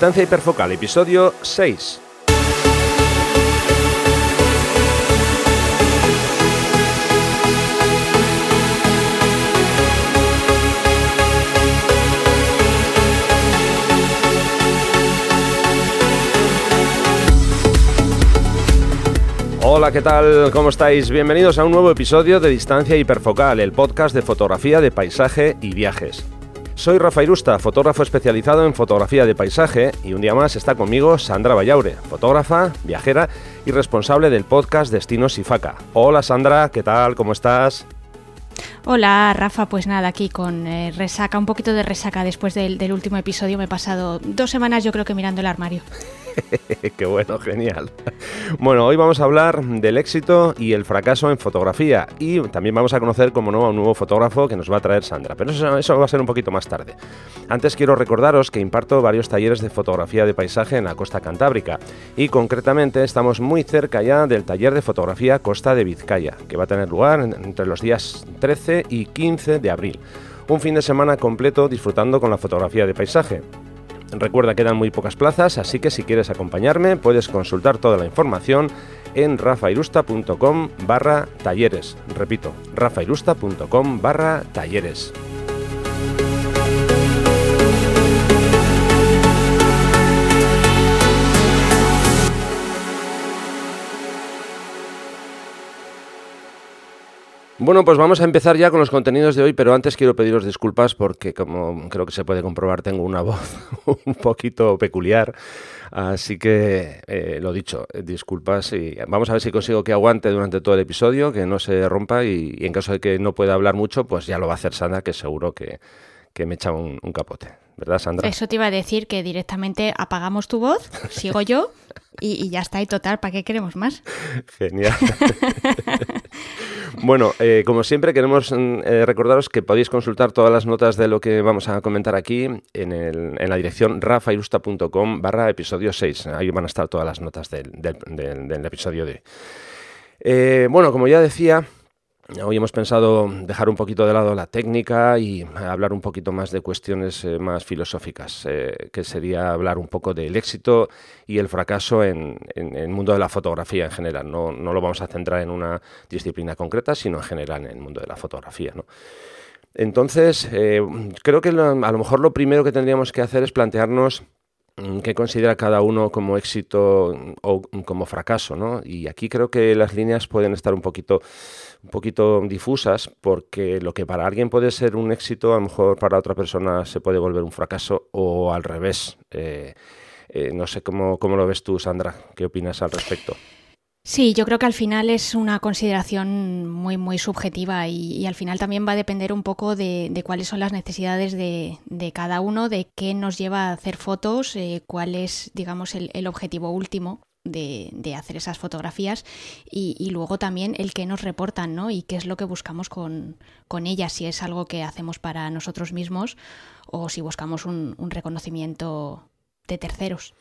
Distancia hiperfocal, episodio 6. Hola, ¿qué tal? ¿Cómo estáis? Bienvenidos a un nuevo episodio de Distancia Hiperfocal, el podcast de fotografía de paisaje y viajes. Soy Rafa Irusta, fotógrafo especializado en fotografía de paisaje y un día más está conmigo Sandra Vallaure, fotógrafa, viajera y responsable del podcast Destinos y Faca. Hola Sandra, ¿qué tal? ¿Cómo estás? Hola Rafa, pues nada, aquí con eh, resaca, un poquito de resaca después del, del último episodio. Me he pasado dos semanas yo creo que mirando el armario. Qué bueno, genial. Bueno, hoy vamos a hablar del éxito y el fracaso en fotografía y también vamos a conocer, como no, a un nuevo fotógrafo que nos va a traer Sandra, pero eso, va a ser un poquito más tarde. Antes quiero recordaros que imparto varios talleres de fotografía de paisaje en la costa cantábrica y concretamente estamos muy cerca ya del taller de fotografía Costa de Vizcaya, que va a tener lugar entre los días 13 y 15 de abril. Un fin de semana completo disfrutando con la fotografía de paisaje. Recuerda que quedan muy pocas plazas, así que si quieres acompañarme puedes consultar toda la información en rafairusta.com barra talleres. Repito, rafairusta.com barra talleres. Bueno, pues vamos a empezar ya con los contenidos de hoy, pero antes quiero pediros disculpas porque, como creo que se puede comprobar, tengo una voz un poquito peculiar. Así que, eh, lo dicho, disculpas y vamos a ver si consigo que aguante durante todo el episodio, que no se rompa y, en caso de que no pueda hablar mucho, pues ya lo va a hacer Sandra, que seguro que, que me echa un, capote. ¿Verdad, Sandra? Eso te iba a decir que directamente apagamos tu voz, sigo yo y, ya está. Y total, ¿para qué queremos más? Genial. Bueno, eh, como siempre queremos eh, recordaros que podéis consultar todas las notas de lo que vamos a comentar aquí en, la dirección rafairusta.com barra episodio 6. Ahí van a estar todas las notas del, episodio de. Eh, bueno, como ya decía, Hoy hemos pensado dejar un poquito de lado la técnica y hablar un poquito más de cuestiones eh, más filosóficas, eh, que sería hablar un poco del éxito y el fracaso en, el mundo de la fotografía en general. No, no, lo vamos a centrar en una disciplina concreta, sino en general en el mundo de la fotografía. Entonces, eh, creo que a lo mejor lo primero que tendríamos que hacer es plantearnos qué considera cada uno como éxito o como fracaso, ¿no? Y aquí creo que las líneas pueden estar un poquito un poquito difusas porque lo que para alguien puede ser un éxito, a lo mejor para otra persona se puede volver un fracaso o al revés. Eh, eh, no sé cómo, cómo lo ves tú, Sandra. ¿Qué opinas al respecto? Sí, yo creo que al final es una consideración muy, muy subjetiva y, y al final también va a depender un poco de, cuáles son las necesidades de, de, cada uno, de qué nos lleva a hacer fotos, eh, cuál es, digamos, el, el objetivo último de, de, hacer esas fotografías y, y, luego también el que nos reportan, ¿no? Y qué es lo que buscamos con, con ellas, si es algo que hacemos para nosotros mismos o si buscamos un, un reconocimiento de terceros.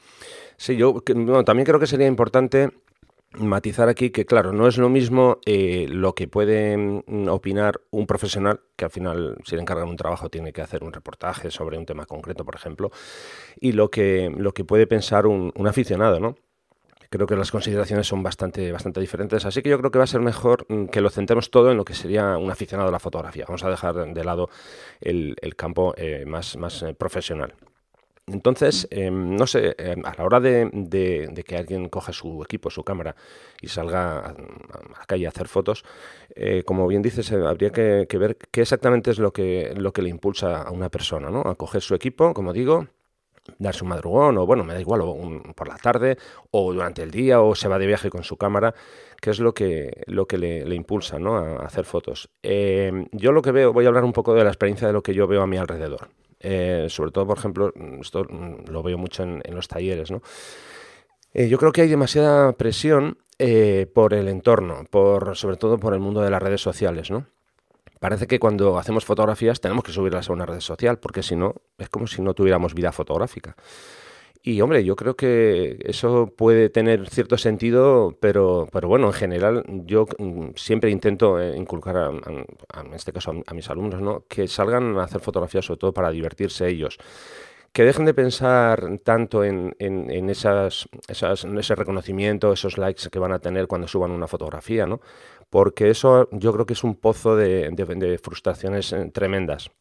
Sí, yo también creo que sería importante matizar aquí que, claro, no es lo mismo eh, lo que puede mm, opinar un profesional, que al final, si le encargan un trabajo, tiene que hacer un reportaje sobre un tema concreto, por ejemplo, y lo que, lo que puede pensar un, aficionado, ¿no? creo que las consideraciones son bastante, bastante diferentes, así que yo creo que va a ser mejor mm, que lo centremos todo en lo que sería un aficionado a la fotografía. Vamos a dejar de lado el, el campo eh, más, más eh, profesional. Entonces, eh, no sé, eh, a la hora de, de, de, que alguien coja su equipo, su cámara y salga a, la calle a hacer fotos, eh, como bien dices, eh, habría que, ver qué exactamente es lo que, lo que le impulsa a una persona, ¿no? A coger su equipo, como digo, darse un madrugón o bueno, me da igual, o un, por la tarde o durante el día o se va de viaje con su cámara, que es lo que, lo que le, le impulsa ¿no? a, hacer fotos. Eh, yo lo que veo, voy a hablar un poco de la experiencia de lo que yo veo a mi alrededor. Eh, sobre todo, por ejemplo, esto lo veo mucho en, en los talleres, ¿no? Eh, yo creo que hay demasiada presión eh, por el entorno, por, sobre todo por el mundo de las redes sociales, ¿no? parece que cuando hacemos fotografías tenemos que subirlas a una red social, porque si no, es como si no tuviéramos vida fotográfica. Y hombre, yo creo que eso puede tener cierto sentido, pero, pero bueno, en general yo mm, siempre intento eh, inculcar, a, en este caso a, mis alumnos, ¿no? que salgan a hacer fotografías sobre todo para divertirse ellos que dejen de pensar tanto en, esas, ese reconocimiento, esos likes que van a tener cuando suban una fotografía, ¿no? Porque eso yo creo que es un pozo de, frustraciones eh, tremendas.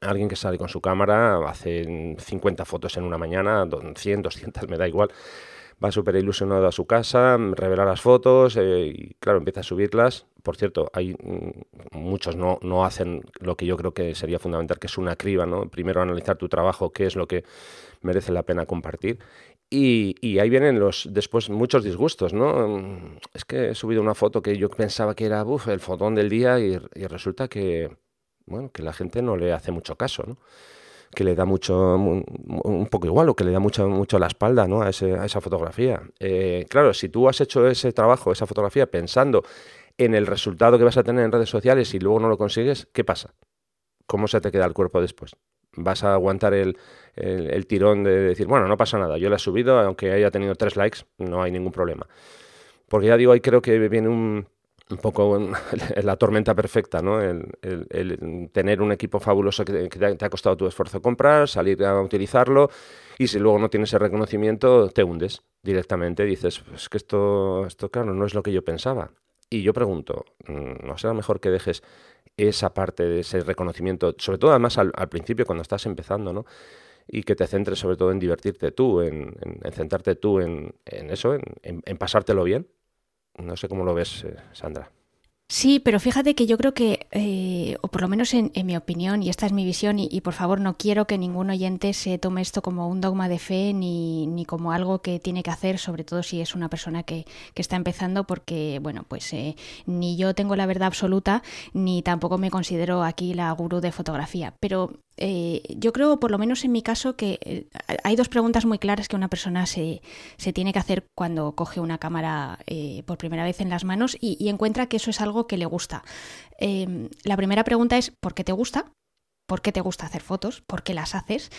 Alguien que sale con su cámara, hace 50 fotos en una mañana, 100, 200, me da igual, va súper ilusionado a su casa, revela las fotos eh, y claro, empieza a subirlas. Por cierto, hay mm, muchos no, no hacen lo que yo creo que sería fundamental, que es una criba, ¿no? Primero analizar tu trabajo, qué es lo que merece la pena compartir. Y, y, ahí vienen los después muchos disgustos, ¿no? Mm, es que he subido una foto que yo pensaba que era el fotón del día y resulta que, bueno, que la gente no le hace mucho caso, ¿no? que le da mucho, un, poco igual o que le da mucho, mucho la espalda ¿no? a, esa fotografía. Eh, claro, si tú has hecho ese trabajo, esa fotografía, pensando en el resultado que vas a tener en redes sociales y luego no lo consigues, ¿qué pasa? ¿Cómo se te queda el cuerpo después? ¿Vas a aguantar el, el tirón de decir, bueno, no pasa nada, yo la he subido, aunque haya tenido tres likes, no hay ningún problema? Porque ya digo, ahí creo que viene un, un poco la tormenta perfecta, ¿no? El, tener un equipo fabuloso que, te, ha costado tu esfuerzo comprar, salir a utilizarlo y si luego no tienes ese reconocimiento te hundes directamente. Dices, pues que esto, esto claro, no es lo que yo pensaba. Y yo pregunto, mm, ¿no será mejor que dejes esa parte de ese reconocimiento, sobre todo además al, principio cuando estás empezando, ¿no? y que te centres sobre todo en divertirte tú, en, centrarte tú en, eso, en, pasártelo bien, no sé cómo lo ves, eh, Sandra. Sí, pero fíjate que yo creo que, eh, o por lo menos en, mi opinión, y esta es mi visión, y, por favor no quiero que ningún oyente se tome esto como un dogma de fe ni, ni como algo que tiene que hacer, sobre todo si es una persona que, que está empezando, porque, bueno, pues eh, ni yo tengo la verdad absoluta, ni tampoco me considero aquí la gurú de fotografía. Pero eh, yo creo, por lo menos en mi caso, que eh, hay dos preguntas muy claras que una persona se, se tiene que hacer cuando coge una cámara eh, por primera vez en las manos y, encuentra que eso es algo que le gusta. la primera pregunta es ¿por qué te gusta? Por qué te gusta hacer fotos, por qué las haces.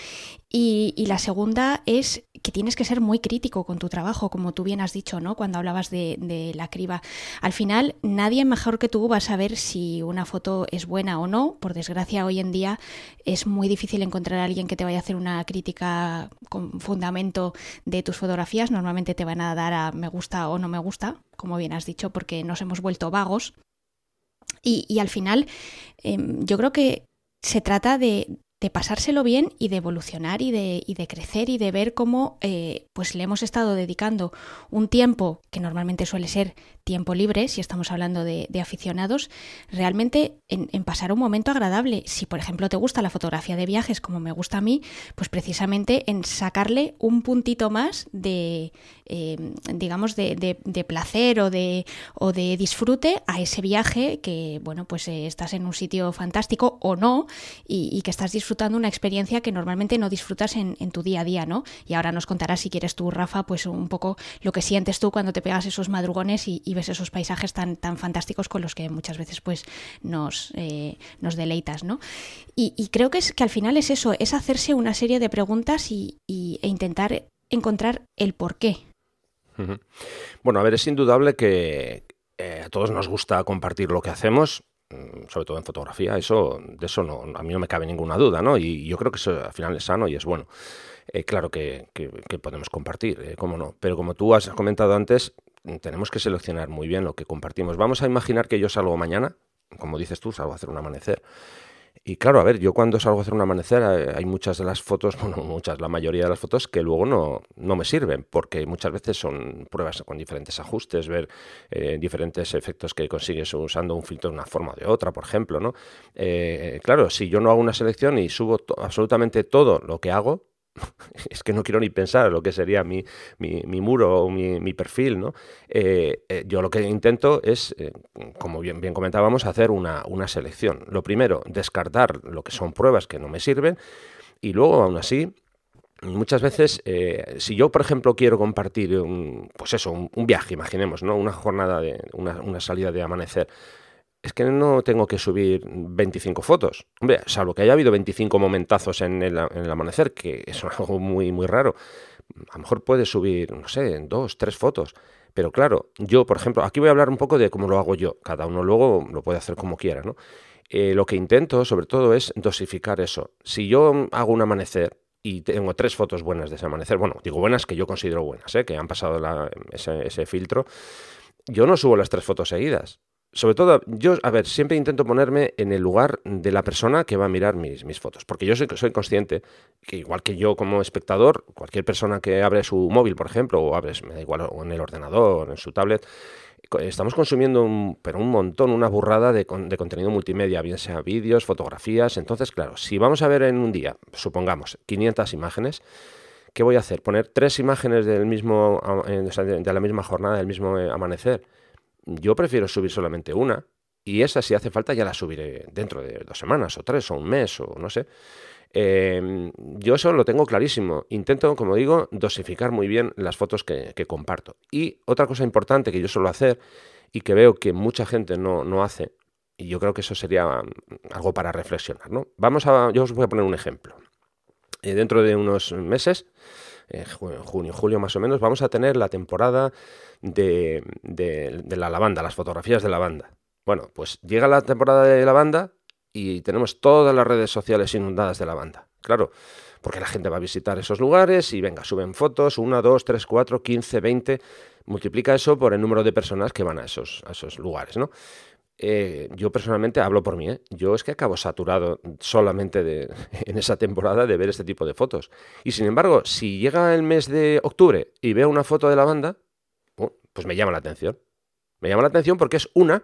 Y, la segunda es que tienes que ser muy crítico con tu trabajo, como tú bien has dicho, ¿no? Cuando hablabas de, la criba. Al final, nadie mejor que tú va a saber si una foto es buena o no. Por desgracia, hoy en día es muy difícil encontrar a alguien que te vaya a hacer una crítica con fundamento de tus fotografías. Normalmente te van a dar a me gusta o no me gusta, como bien has dicho, porque nos hemos vuelto vagos. Y, al final, em, yo creo que se trata de, de pasárselo bien y de evolucionar y de, y de crecer y de ver cómo eh, pues le hemos estado dedicando un tiempo que normalmente suele ser tiempo libre, si estamos hablando de, aficionados, realmente en, pasar un momento agradable. Si por ejemplo te gusta la fotografía de viajes como me gusta a mí, pues precisamente en sacarle un puntito más de, em, digamos, de, de, placer o de, o de disfrute a ese viaje que, bueno, pues eh, estás en un sitio fantástico o no y, y que estás disfrutando una experiencia que normalmente no disfrutas en, tu día a día, ¿no? Y ahora nos contarás, si quieres tú, Rafa, pues un poco lo que sientes tú cuando te pegas esos madrugones y, esos paisajes tan, tan fantásticos con los que muchas veces pues nos, eh, nos deleitas, ¿no? Y, creo que, es, que al final es eso, es hacerse una serie de preguntas y, e intentar encontrar el por qué. Bueno, a ver, es indudable que eh, a todos nos gusta compartir lo que hacemos Mm, sobre todo en fotografía, eso, de eso no, a mí no me cabe ninguna duda, ¿no? Y yo creo que eso al final es sano y es bueno. Eh, claro que, podemos compartir, cómo no. Pero como tú has comentado antes, tenemos que seleccionar muy bien lo que compartimos. Vamos a imaginar que yo salgo mañana, como dices tú, salgo a hacer un amanecer. Y claro, a ver, yo cuando salgo a hacer un amanecer eh, hay muchas de las fotos, bueno, muchas, la mayoría de las fotos que luego no, no me sirven, porque muchas veces son pruebas con diferentes ajustes, ver eh, diferentes efectos que consigues usando un filtro de una forma o de otra, por ejemplo, ¿no? Eh, claro, si yo no hago una selección y subo absolutamente todo lo que hago, es que no quiero ni pensar lo que sería mi, mi, muro o mi, perfil, ¿no? Eh, eh, yo lo que intento es, eh, como bien, bien comentábamos, hacer una, una, selección. Lo primero, descartar lo que son pruebas que no me sirven y luego, aún así, muchas veces, si yo, por ejemplo, quiero compartir un, pues eso, un, un viaje, imaginemos, ¿no? Una jornada de, una, una salida de amanecer, es que no tengo que subir 25 fotos. Hombre, salvo que haya habido 25 momentazos en el, amanecer, que es algo muy, muy raro. A lo mejor puedes subir, no sé, dos, tres fotos. Pero claro, yo, por ejemplo, aquí voy a hablar un poco de cómo lo hago yo. Cada uno luego lo puede hacer como quiera, ¿no? Eh, lo que intento, sobre todo, es dosificar eso. Si yo hago un amanecer y tengo tres fotos buenas de ese amanecer. Bueno, digo buenas que yo considero buenas, ¿eh? que han pasado ese, ese filtro. Yo no subo las tres fotos seguidas sobre todo, yo, a ver, siempre intento ponerme en el lugar de la persona que va a mirar mis, mis fotos, porque yo soy, soy, consciente que igual que yo como espectador, cualquier persona que abre su móvil, por ejemplo, o abre, me da igual, o en el ordenador, en su tablet, estamos consumiendo un, pero un montón, una burrada de, de contenido multimedia, bien sea vídeos, fotografías. Entonces, claro, si vamos a ver en un día, supongamos, 500 imágenes, ¿qué voy a hacer? Poner tres imágenes del mismo, de la misma jornada, del mismo eh, amanecer yo prefiero subir solamente una y esa si hace falta ya la subiré dentro de dos semanas o tres o un mes o no sé. Em, yo eso lo tengo clarísimo. Intento, como digo, dosificar muy bien las fotos que, comparto. Y otra cosa importante que yo suelo hacer y que veo que mucha gente no, no hace, y yo creo que eso sería mm, algo para reflexionar, ¿no? Vamos a, yo os voy a poner un ejemplo. Eh, dentro de unos meses eh, junio, julio más o menos, vamos a tener la temporada de, de, la lavanda, las fotografías de la banda. Bueno, pues llega la temporada de la banda y tenemos todas las redes sociales inundadas de la banda. Claro, porque la gente va a visitar esos lugares y venga, suben fotos, una, dos, tres, cuatro, quince, veinte, multiplica eso por el número de personas que van a esos, a esos lugares, ¿no? Eh, yo personalmente hablo por mí, ¿eh? yo es que acabo saturado solamente en esa temporada de ver este tipo de fotos. Y sin embargo, si llega el mes de octubre y veo una foto de la banda, pues me llama la atención. Me llama la atención porque es una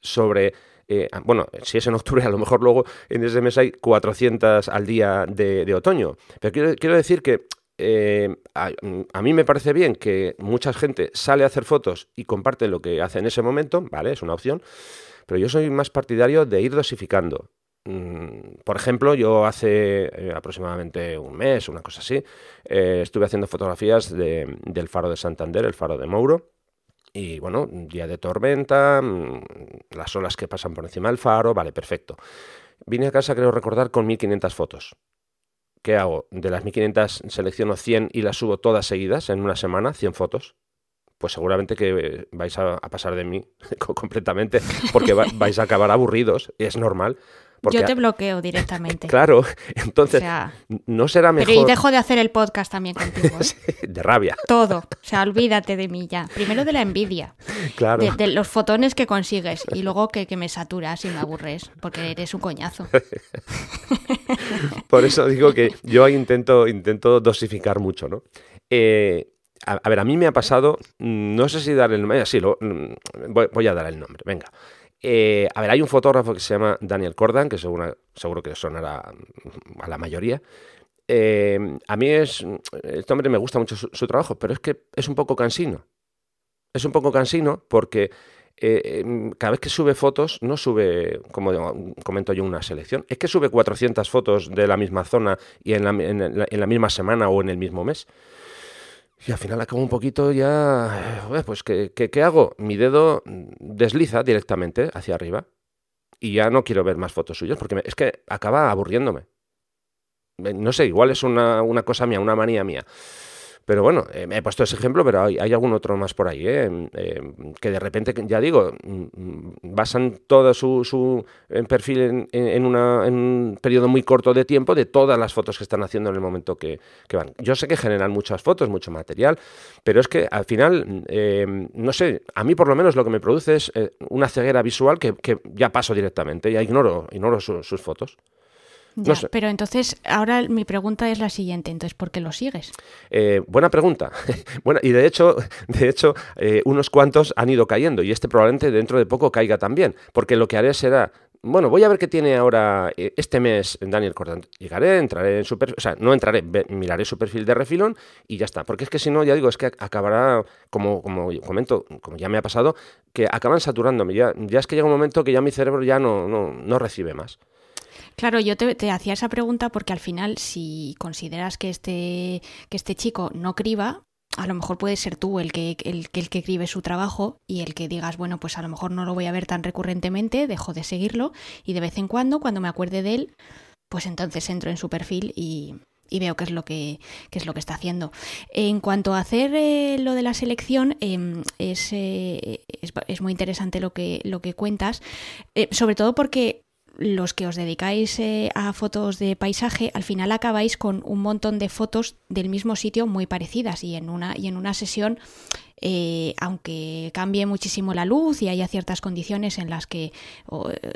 sobre... Eh, bueno, si es en octubre, a lo mejor luego en ese mes hay 400 al día de, otoño. Pero quiero decir que eh, a, mí me parece bien que mucha gente sale a hacer fotos y comparte lo que hace en ese momento, ¿vale? Es una opción, pero yo soy más partidario de ir dosificando. Mm, por ejemplo, yo hace eh, aproximadamente un mes, una cosa así, eh, estuve haciendo fotografías del faro de Santander, el faro de Mouro, y bueno, día de tormenta, mm, las olas que pasan por encima del faro, vale, perfecto. Vine a casa, creo recordar, con 1500 fotos. ¿Qué hago? De las 1500 selecciono 100 y las subo todas seguidas en una semana, 100 fotos. Pues seguramente que vais a, pasar de mí completamente porque vais a acabar aburridos, es normal. Yo te bloqueo directamente. Claro, entonces no será mejor. Pero y dejo de hacer el podcast también contigo. ¿eh? de rabia. Todo. O sea, olvídate de mí ya. Primero de la envidia. Claro. De, los fotones que consigues y luego que, me saturas y me aburres porque eres un coñazo. Por eso digo que yo intento, intento dosificar mucho, ¿no? Eh, a, ver, a mí me ha pasado, mm, no sé si dar el nombre, sí, lo, mm, voy a dar el nombre, venga. Eh, a ver, hay un fotógrafo que se llama Daniel Cordan, que seguro, seguro que sonará a la mayoría. Eh, a mí es, este hombre me gusta mucho su, trabajo, pero es que es un poco cansino. Es un poco cansino porque eh, em, cada vez que sube fotos, no sube, como comento yo, una selección, es que sube 400 fotos de la misma zona y en la misma semana o en el mismo mes. Y al final acabo un poquito ya, eh, pues ¿qué, ¿qué, hago? Mi dedo desliza directamente hacia arriba y ya no quiero ver más fotos suyas porque es que acaba aburriéndome. No sé, igual es una, una cosa mía, una manía mía. Pero bueno, eh, me he puesto ese ejemplo, pero hay, algún otro más por ahí, ¿eh? Eh, que de repente, ya digo, mm, mm, basan todo su, su perfil en, un periodo muy corto de tiempo de todas las fotos que están haciendo en el momento que, van. Yo sé que generan muchas fotos, mucho material, pero es que al final, no sé, a mí por lo menos lo que me produce es una ceguera visual que, ya paso directamente, ya ignoro, ignoro sus fotos pero entonces, ahora mi pregunta es la siguiente, entonces, ¿por qué lo sigues? Eh, buena pregunta. bueno, y de hecho, de hecho eh, unos cuantos han ido cayendo y este probablemente dentro de poco caiga también, porque lo que haré será bueno, voy a ver qué tiene ahora eh, este mes Daniel Cordan. Llegaré, entraré en su perfil, o sea, no entraré, miraré su perfil de refilón y ya está. Porque es que si no, ya digo, es que acabará, como, como comento, como ya me ha pasado, que acaban saturándome. Ya, ya es que llega un momento que ya mi cerebro ya no, no, no recibe más. Claro, yo te, hacía esa pregunta porque al final, si consideras que este, que este chico no criba, a lo mejor puede ser tú el que, el, el que escribe su trabajo y el que digas, bueno, pues a lo mejor no lo voy a ver tan recurrentemente, dejo de seguirlo y de vez en cuando, cuando me acuerde de él, pues entonces entro en su perfil y, veo qué es lo que, es lo que está haciendo. En cuanto a hacer eh, lo de la selección, em, eh, es, es, muy interesante lo que, lo que cuentas, eh, sobre todo porque los que os dedicáis eh, a fotos de paisaje, al final acabáis con un montón de fotos del mismo sitio muy parecidas y en una, y en una sesión eh, aunque cambie muchísimo la luz y haya ciertas condiciones en las que,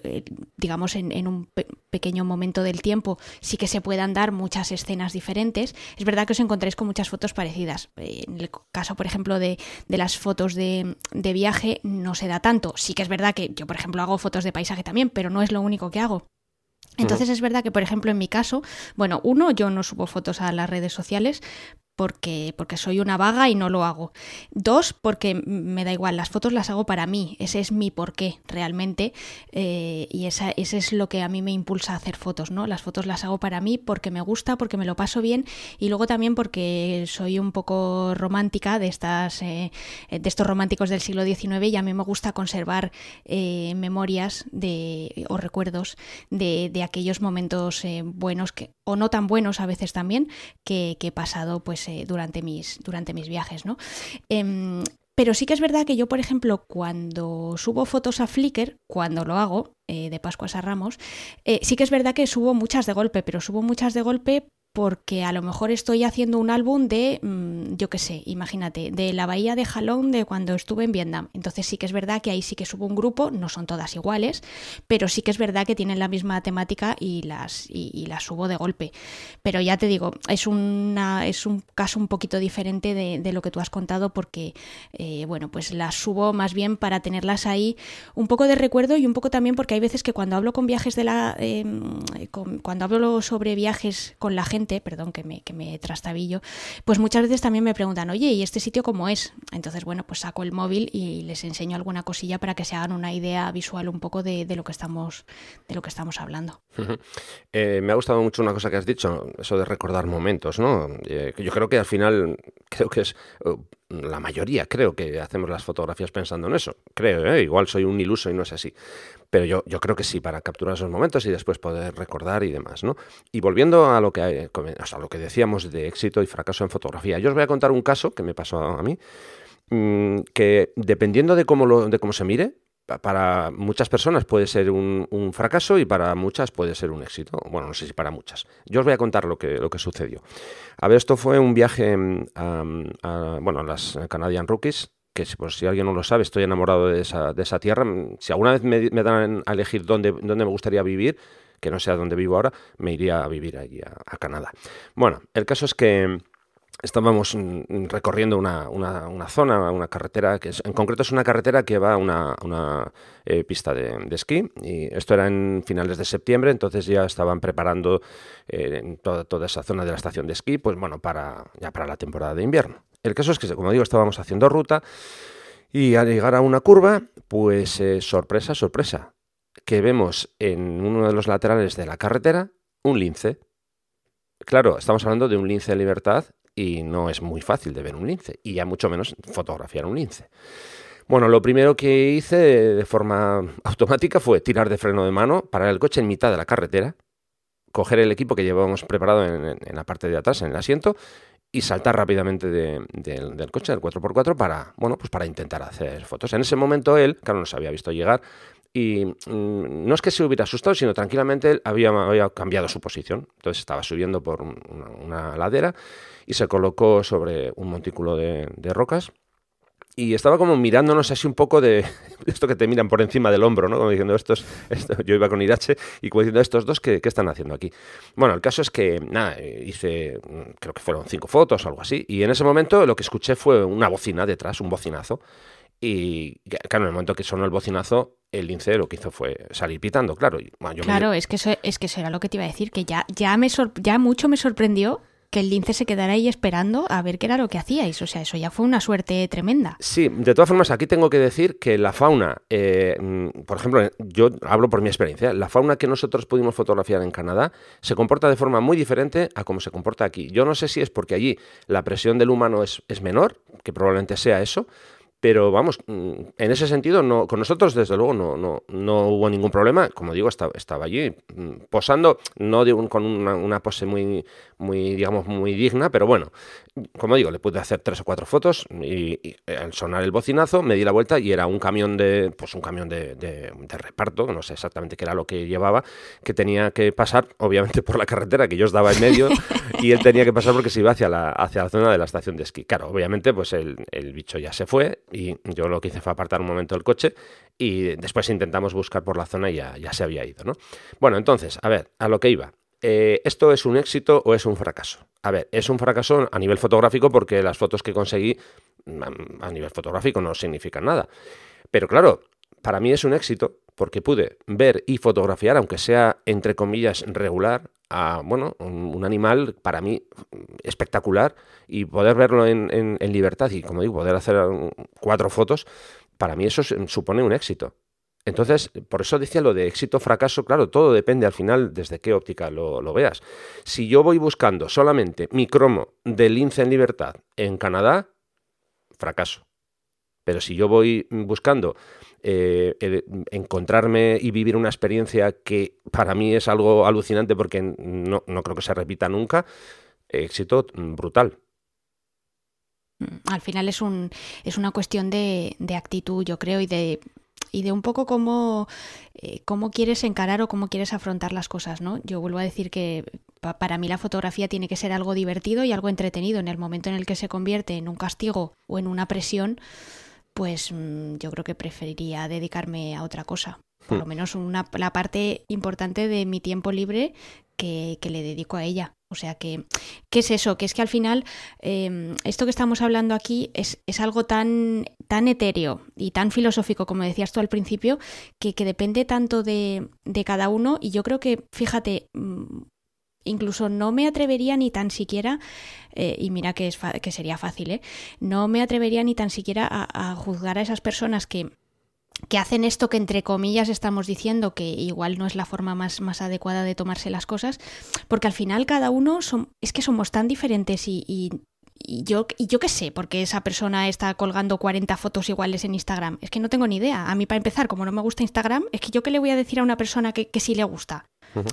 eh, digamos, en, un pequeño momento del tiempo sí que se puedan dar muchas escenas diferentes, es verdad que os encontréis con muchas fotos parecidas. En el caso, por ejemplo, de, las fotos de, de viaje no se da tanto. Sí que es verdad que yo, por ejemplo, hago fotos de paisaje también, pero no es lo único que hago. Entonces es verdad que, por ejemplo, en mi caso, bueno, uno, yo no subo fotos a las redes sociales porque, porque soy una vaga y no lo hago. Dos, porque me da igual, las fotos las hago para mí, ese es mi porqué realmente eh, y esa, ese es lo que a mí me impulsa a hacer fotos, ¿no? Las fotos las hago para mí porque me gusta, porque me lo paso bien y luego también porque soy un poco romántica de, estas, eh, de estos románticos del siglo XIX y a mí me gusta conservar eh, memorias de, o recuerdos de, de aquellos momentos buenos que, o no tan buenos a veces también que, que he pasado pues durante, mis, durante mis viajes, ¿no? Em, pero sí que es verdad que yo, por ejemplo, cuando subo fotos a Flickr, cuando lo hago, eh, de Pascuas a Ramos, eh, sí que es verdad que subo muchas de golpe, pero subo muchas de golpe porque a lo mejor estoy haciendo un álbum de, mm, yo qué sé, imagínate, de la bahía de Jalón de cuando estuve en Vietnam. Entonces sí que es verdad que ahí sí que subo un grupo, no son todas iguales, pero sí que es verdad que tienen la misma temática y las, y, las subo de golpe. Pero ya te digo, es, una, es un caso un poquito diferente de, lo que tú has contado porque, eh, bueno, pues las subo más bien para tenerlas ahí un poco de recuerdo y un poco también porque hay veces que cuando hablo con viajes de la... Em, cuando hablo sobre viajes con la gente, perdón que me, que me trastabillo, pues muchas veces también me preguntan, oye, ¿y este sitio cómo es? Entonces, bueno, pues saco el móvil y les enseño alguna cosilla para que se hagan una idea visual un poco de, lo que estamos, de lo que estamos hablando. Eh, me ha gustado mucho una cosa que has dicho, eso de recordar momentos, ¿no? Eh, yo creo que al final, creo que es uh, la mayoría, creo que hacemos las fotografías pensando en eso. Creo, ¿eh? igual soy un iluso y no es así. Pero yo, yo creo que sí, para capturar esos momentos y después poder recordar y demás, ¿no? Y volviendo a lo que, a lo que decíamos de éxito y fracaso en fotografía, yo os voy a contar un caso que me pasó a mí, mm, que dependiendo de cómo, lo, de cómo se mire, para muchas personas puede ser un, fracaso y para muchas puede ser un éxito. Bueno, no sé si para muchas. Yo os voy a contar lo que, lo que sucedió. A ver, esto fue un viaje mm, a, bueno, a las Canadian Rookies que si alguien no lo sabe, estoy enamorado de esa, de esa tierra. Si alguna vez me, dan a elegir dónde, dónde, me gustaría vivir, que no sea donde vivo ahora, me iría a vivir allí a, Canadá. Bueno, el caso es que estábamos mm, recorriendo una, una, zona, una carretera, que en concreto es una carretera que va a una, una eh, pista de, esquí, y esto era en finales de septiembre, entonces ya estaban preparando eh, toda, toda, esa zona de la estación de esquí, pues bueno, para, ya para la temporada de invierno. El caso es que, como digo, estábamos haciendo ruta y al llegar a una curva, pues eh, sorpresa, sorpresa, que vemos en uno de los laterales de la carretera un lince. Claro, estamos hablando de un lince de libertad y no es muy fácil de ver un lince, y ya mucho menos fotografiar un lince. Bueno, lo primero que hice de forma automática fue tirar de freno de mano, parar el coche en mitad de la carretera, coger el equipo que llevábamos preparado en, la parte de atrás, en el asiento, y saltar rápidamente del coche, del 4x4, para, bueno, pues para intentar hacer fotos. En ese momento él, claro, nos había visto llegar y mm, no es que se hubiera asustado, sino tranquilamente él había cambiado su posición. Entonces estaba subiendo por una, ladera y se colocó sobre un montículo de rocas y estaba como mirándonos así un poco de esto que te miran por encima del hombro, ¿no? Como diciendo, estos, yo iba con Irache y como diciendo, estos dos, ¿qué, están haciendo aquí? Bueno, el caso es que, nada, hice, creo que fueron cinco fotos o algo así, y en ese momento lo que escuché fue una bocina detrás, un bocinazo, y claro, en el momento que sonó el bocinazo, el lince lo que hizo fue salir pitando, claro. claro, es, que eso, es que eso era lo que te iba a decir, que ya, ya, me ya mucho me sorprendió que el lince se quedara ahí esperando a ver qué era lo que hacíais. O sea, eso ya fue una suerte tremenda. Sí, de todas formas, aquí tengo que decir que la fauna, eh, mm, por ejemplo, yo hablo por mi experiencia, la fauna que nosotros pudimos fotografiar en Canadá se comporta de forma muy diferente a cómo se comporta aquí. Yo no sé si es porque allí la presión del humano es, es menor, que probablemente sea eso, Pero vamos, mm, en ese sentido, no, con nosotros desde luego no, no, no hubo ningún problema. Como digo, estaba, estaba allí mm, posando, no con una, pose muy, muy, digamos, muy digna, pero bueno, como digo, le pude hacer tres o cuatro fotos y, al sonar el bocinazo me di la vuelta y era un camión de, pues un camión de, de, reparto, no sé exactamente qué era lo que llevaba, que tenía que pasar, obviamente, por la carretera que yo os daba en medio y él tenía que pasar porque se iba hacia la, hacia la zona de la estación de esquí. Claro, obviamente, pues el, el bicho ya se fue y yo lo que hice fue apartar un momento el coche y después intentamos buscar por la zona y ya, ya se había ido, ¿no? Bueno, entonces, a ver, a lo que iba. Eh, ¿esto es un éxito o es un fracaso? A ver, es un fracaso a nivel fotográfico porque las fotos que conseguí mm, a nivel fotográfico no significan nada. Pero claro, para mí es un éxito porque pude ver y fotografiar, aunque sea entre comillas regular, a bueno, un, animal para mí espectacular y poder verlo en, en, libertad y como digo, poder hacer cuatro fotos, para mí eso supone un éxito. Entonces, por eso decía lo de éxito, fracaso, claro, todo depende al final desde qué óptica lo, veas. Si yo voy buscando solamente mi cromo de lince en libertad en Canadá, fracaso. Pero si yo voy buscando eh, encontrarme y vivir una experiencia que para mí es algo alucinante porque no, creo que se repita nunca, éxito brutal. Mm, al final es, un, es una cuestión de, de actitud, yo creo, y de y de un poco cómo, eh, cómo quieres encarar o cómo quieres afrontar las cosas, ¿no? Yo vuelvo a decir que para mí la fotografía tiene que ser algo divertido y algo entretenido. En el momento en el que se convierte en un castigo o en una presión, pues mm, yo creo que preferiría dedicarme a otra cosa. Por hmm. lo menos una, la parte importante de mi tiempo libre que, que le dedico a ella. O sea que, ¿qué es eso? Que es que al final em, esto que estamos hablando aquí es, es, algo tan, tan etéreo y tan filosófico, como decías tú al principio, que, depende tanto de, de, cada uno. Y yo creo que, fíjate, mm, incluso no me atrevería ni tan siquiera, eh, y mira que, sería fácil, ¿eh? no me atrevería ni tan siquiera a, juzgar a esas personas que que hacen esto que entre comillas estamos diciendo que igual no es la forma más, más adecuada de tomarse las cosas, porque al final cada uno es que somos tan diferentes y, y, yo, y yo qué sé, porque esa persona está colgando 40 fotos iguales en Instagram. Es que no tengo ni idea. A mí para empezar, como no me gusta Instagram, es que yo qué le voy a decir a una persona que, que sí le gusta.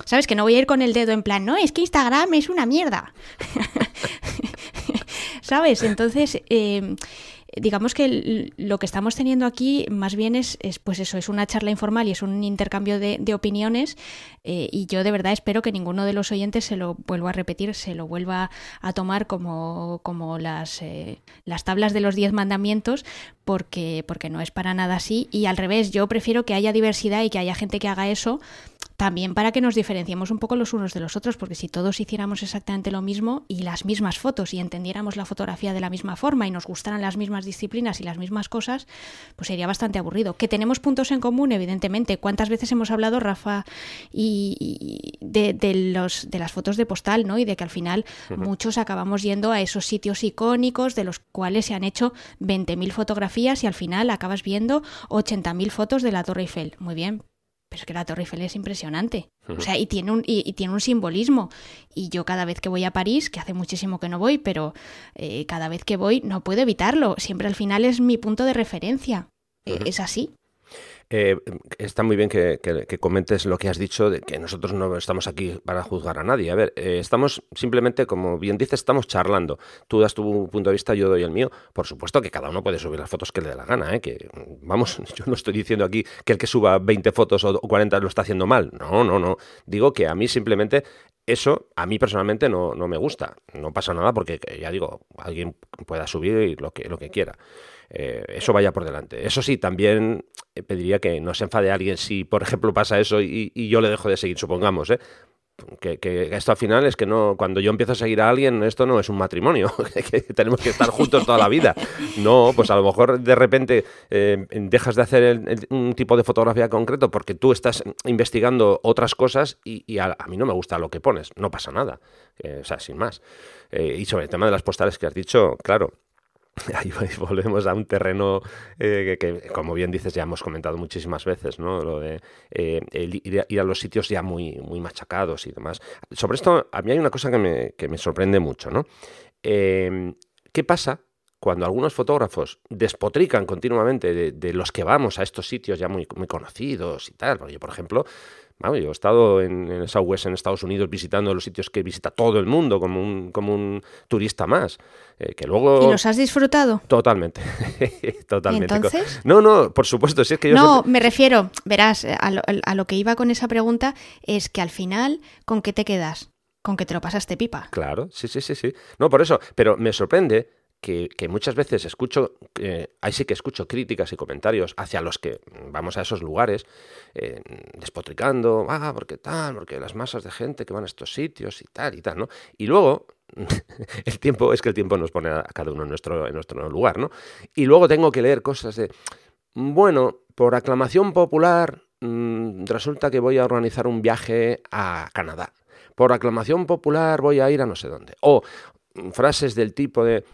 ¿Sabes? Que no voy a ir con el dedo en plan, no, es que Instagram es una mierda. ¿Sabes? Entonces... Eh, digamos que lo que estamos teniendo aquí más bien es, pues eso, es una charla informal y es un intercambio de, opiniones eh, y yo de verdad espero que ninguno de los oyentes se lo vuelva a repetir, se lo vuelva a tomar como, como las, eh, las tablas de los diez mandamientos porque, porque no es para nada así. Y al revés, yo prefiero que haya diversidad y que haya gente que haga eso también para que nos diferenciemos un poco los unos de los otros, porque si todos hiciéramos exactamente lo mismo y las mismas fotos y entendiéramos la fotografía de la misma forma y nos gustaran las mismas disciplinas y las mismas cosas, pues sería bastante aburrido. Que tenemos puntos en común, evidentemente. ¿Cuántas veces hemos hablado, Rafa, y, de, los, de las fotos de postal, ¿no? Y de que al final muchos acabamos yendo a esos sitios icónicos de los cuales se han hecho 20.000 fotografías y al final acabas viendo 80.000 fotos de la Torre Eiffel. Muy bien, pero es que la Torre Eiffel es impresionante. O sea, y tiene, un, y, tiene un simbolismo. Y yo cada vez que voy a París, que hace muchísimo que no voy, pero eh, cada vez que voy no puedo evitarlo. Siempre al final es mi punto de referencia. E, es así. Eh, está muy bien que, comentes lo que has dicho, de que nosotros no estamos aquí para juzgar a nadie. A ver, eh, estamos simplemente, como bien dices, estamos charlando. Tú das tu punto de vista, yo doy el mío. Por supuesto que cada uno puede subir las fotos que le dé la gana. ¿eh? Que, vamos, yo no estoy diciendo aquí que el que suba 20 fotos o 40 lo está haciendo mal. No, no, no. Digo que a mí simplemente eso a mí personalmente no, no, me gusta. No pasa nada porque, ya digo, alguien pueda subir lo que, lo que quiera. Eh, eso vaya por delante. Eso sí, también eh, pediría que no se enfade alguien si, por ejemplo, pasa eso y, yo le dejo de seguir, supongamos, ¿eh? Que, esto al final es que no cuando yo empiezo a seguir a alguien esto no es un matrimonio tenemos que estar juntos toda la vida no pues a lo mejor de repente dejas de hacer un tipo de fotografía concreto porque tú estás investigando otras cosas y, a, mí no me gusta lo que pones no pasa nada o sea sin más y sobre el tema de las postales que has dicho claro ahí volvemos a un terreno eh, que, como bien dices, ya hemos comentado muchísimas veces, ¿no? Lo de eh, ir, a, los sitios ya muy, muy machacados y demás. Sobre esto, a mí hay una cosa que me, que me sorprende mucho, ¿no? Em, ¿Qué pasa cuando algunos fotógrafos despotrican continuamente de, los que vamos a estos sitios ya muy, muy conocidos y tal, porque yo, por ejemplo, yo he estado en, el Southwest en Estados Unidos visitando los sitios que visita todo el mundo como un, como un turista más. Eh, que luego... ¿Y los has disfrutado? Totalmente. Totalmente. entonces? No, no, por supuesto. Si es que yo no, me refiero, verás, a lo, a lo que iba con esa pregunta es que al final, ¿con qué te quedas? Con que te lo pasaste pipa. Claro, sí, sí, sí, sí. No, por eso. Pero me sorprende que, muchas veces escucho, ahí sí que escucho críticas y comentarios hacia los que vamos a esos lugares, eh, despotricando, ah, porque tal, porque las masas de gente que van a estos sitios y tal y tal, ¿no? Y luego, el tiempo, es que el tiempo nos pone a cada uno en nuestro, en nuestro lugar, ¿no? Y luego tengo que leer cosas de, bueno, por aclamación popular, mm, resulta que voy a organizar un viaje a Canadá. Por aclamación popular voy a ir a no sé dónde. O frases del tipo de,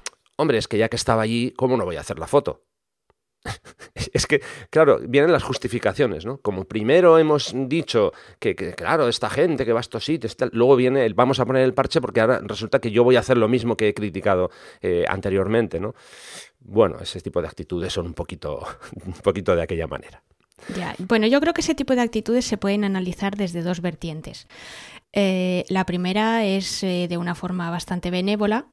hombre, es que ya que estaba allí, ¿cómo no voy a hacer la foto? es que, claro, vienen las justificaciones, ¿no? Como primero hemos dicho que, claro, esta gente que va a estos sitios, luego viene el vamos a poner el parche porque ahora resulta que yo voy a hacer lo mismo que he criticado eh, anteriormente, ¿no? Bueno, ese tipo de actitudes son un poquito, un poquito de aquella manera. Ya. Bueno, yo creo que ese tipo de actitudes se pueden analizar desde dos vertientes. Eh, la primera es eh, de una forma bastante benévola,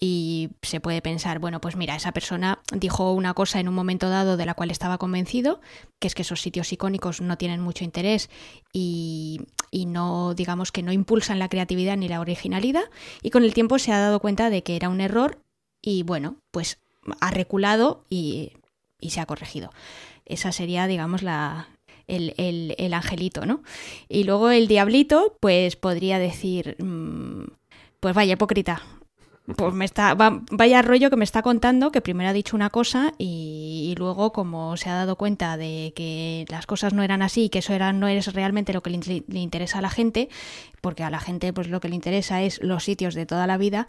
y se puede pensar, bueno, pues mira, esa persona dijo una cosa en un momento dado de la cual estaba convencido, que es que esos sitios icónicos no tienen mucho interés y, y, no, digamos que no impulsan la creatividad ni la originalidad, y con el tiempo se ha dado cuenta de que era un error y bueno, pues ha reculado y, y se ha corregido. Esa sería, digamos, la, el, el, el, angelito, ¿no? Y luego el diablito, pues podría decir, mm, pues vaya hipócrita, pues me está, vaya rollo que me está contando que primero ha dicho una cosa y, luego como se ha dado cuenta de que las cosas no eran así, que eso era, no es realmente lo que le, interesa a la gente, porque a la gente pues lo que le interesa es los sitios de toda la vida,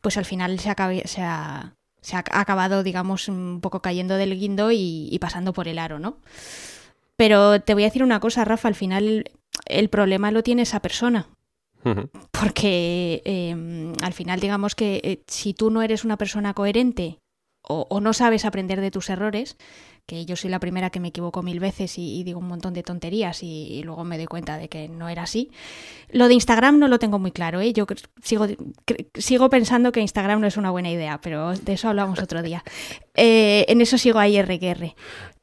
pues al final se, se, ha, se ha acabado, digamos, un poco cayendo del guindo y, pasando por el aro, ¿no? Pero te voy a decir una cosa, Rafa, al final el problema lo tiene esa persona, porque em, al final digamos que eh, si tú no eres una persona coherente o, no sabes aprender de tus errores, que yo soy la primera que me equivoco mil veces y, digo un montón de tonterías y, luego me doy cuenta de que no era así. Lo de Instagram no lo tengo muy claro, ¿eh? yo sigo, sigo pensando que Instagram no es una buena idea, pero de eso hablamos otro día. Eh, en eso sigo ahí RQR.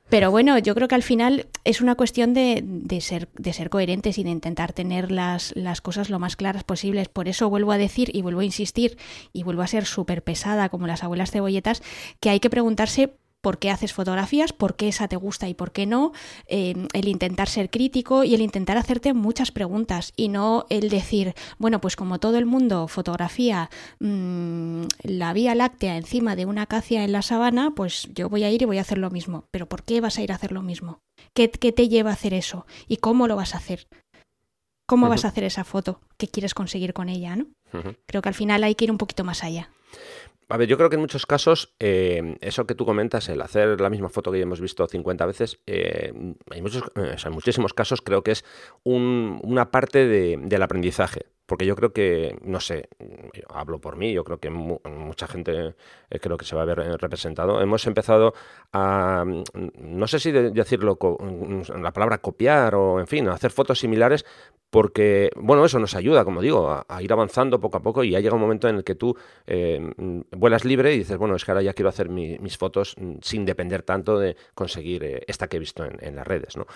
Pero bueno, yo creo que al final es una cuestión de, de, ser, de ser coherentes y de intentar tener las, las cosas lo más claras posibles. Por eso vuelvo a decir y vuelvo a insistir y vuelvo a ser súper pesada como las abuelas cebolletas, que hay que preguntarse por qué haces fotografías, por qué esa te gusta y por qué no, eh, el intentar ser crítico y el intentar hacerte muchas preguntas y no el decir, bueno, pues como todo el mundo fotografía mm, la Vía Láctea encima de una acacia en la sabana, pues yo voy a ir y voy a hacer lo mismo. Pero ¿por qué vas a ir a hacer lo mismo? ¿Qué, qué te lleva a hacer eso? ¿Y cómo lo vas a hacer? ¿Cómo vas a hacer esa foto? ¿Qué quieres conseguir con ella? ¿no? Creo que al final hay que ir un poquito más allá. A ver, yo creo que en muchos casos, eh, eso que tú comentas, el hacer la misma foto que ya hemos visto 50 veces, eh, hay muchos, eh, en muchísimos casos creo que es una parte del aprendizaje. Porque yo creo que, no sé, hablo por mí, yo creo que mucha gente creo que se va a ver representado. Hemos empezado a, no sé si decirlo, la palabra copiar o, en fin, a hacer fotos similares porque, bueno, eso nos ayuda, como digo, a, ir avanzando poco a poco y ya llega un momento en el que tú eh, vuelas libre y dices, bueno, es que ahora ya quiero hacer mis fotos sin depender tanto de conseguir eh, esta que he visto en, las redes, ¿no?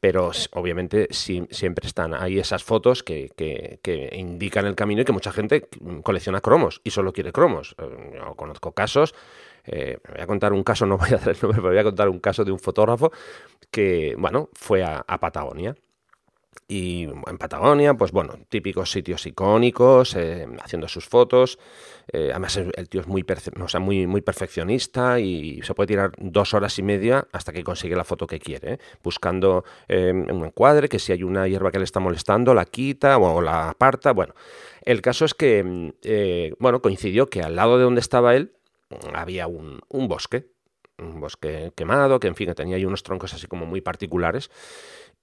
Pero obviamente siempre están ahí esas fotos que, que, indican el camino y que mucha gente colecciona cromos y solo quiere cromos. Eh, yo conozco casos me voy a contar un caso, no voy a dar el nombre, pero voy a contar un caso de un fotógrafo que, bueno, fue a Patagonia y en Patagonia, pues bueno, típicos sitios icónicos, eh, haciendo sus fotos. Eh, además, el tío es muy, o sea, muy, muy perfeccionista y se puede tirar dos horas y media hasta que consigue la foto que quiere, ¿eh? buscando un encuadre, que si hay una hierba que le está molestando, la quita o la aparta. Bueno, el caso es que, bueno, coincidió que al lado de donde estaba él había un, bosque, un bosque quemado, que en fin, tenía ahí unos troncos así como muy particulares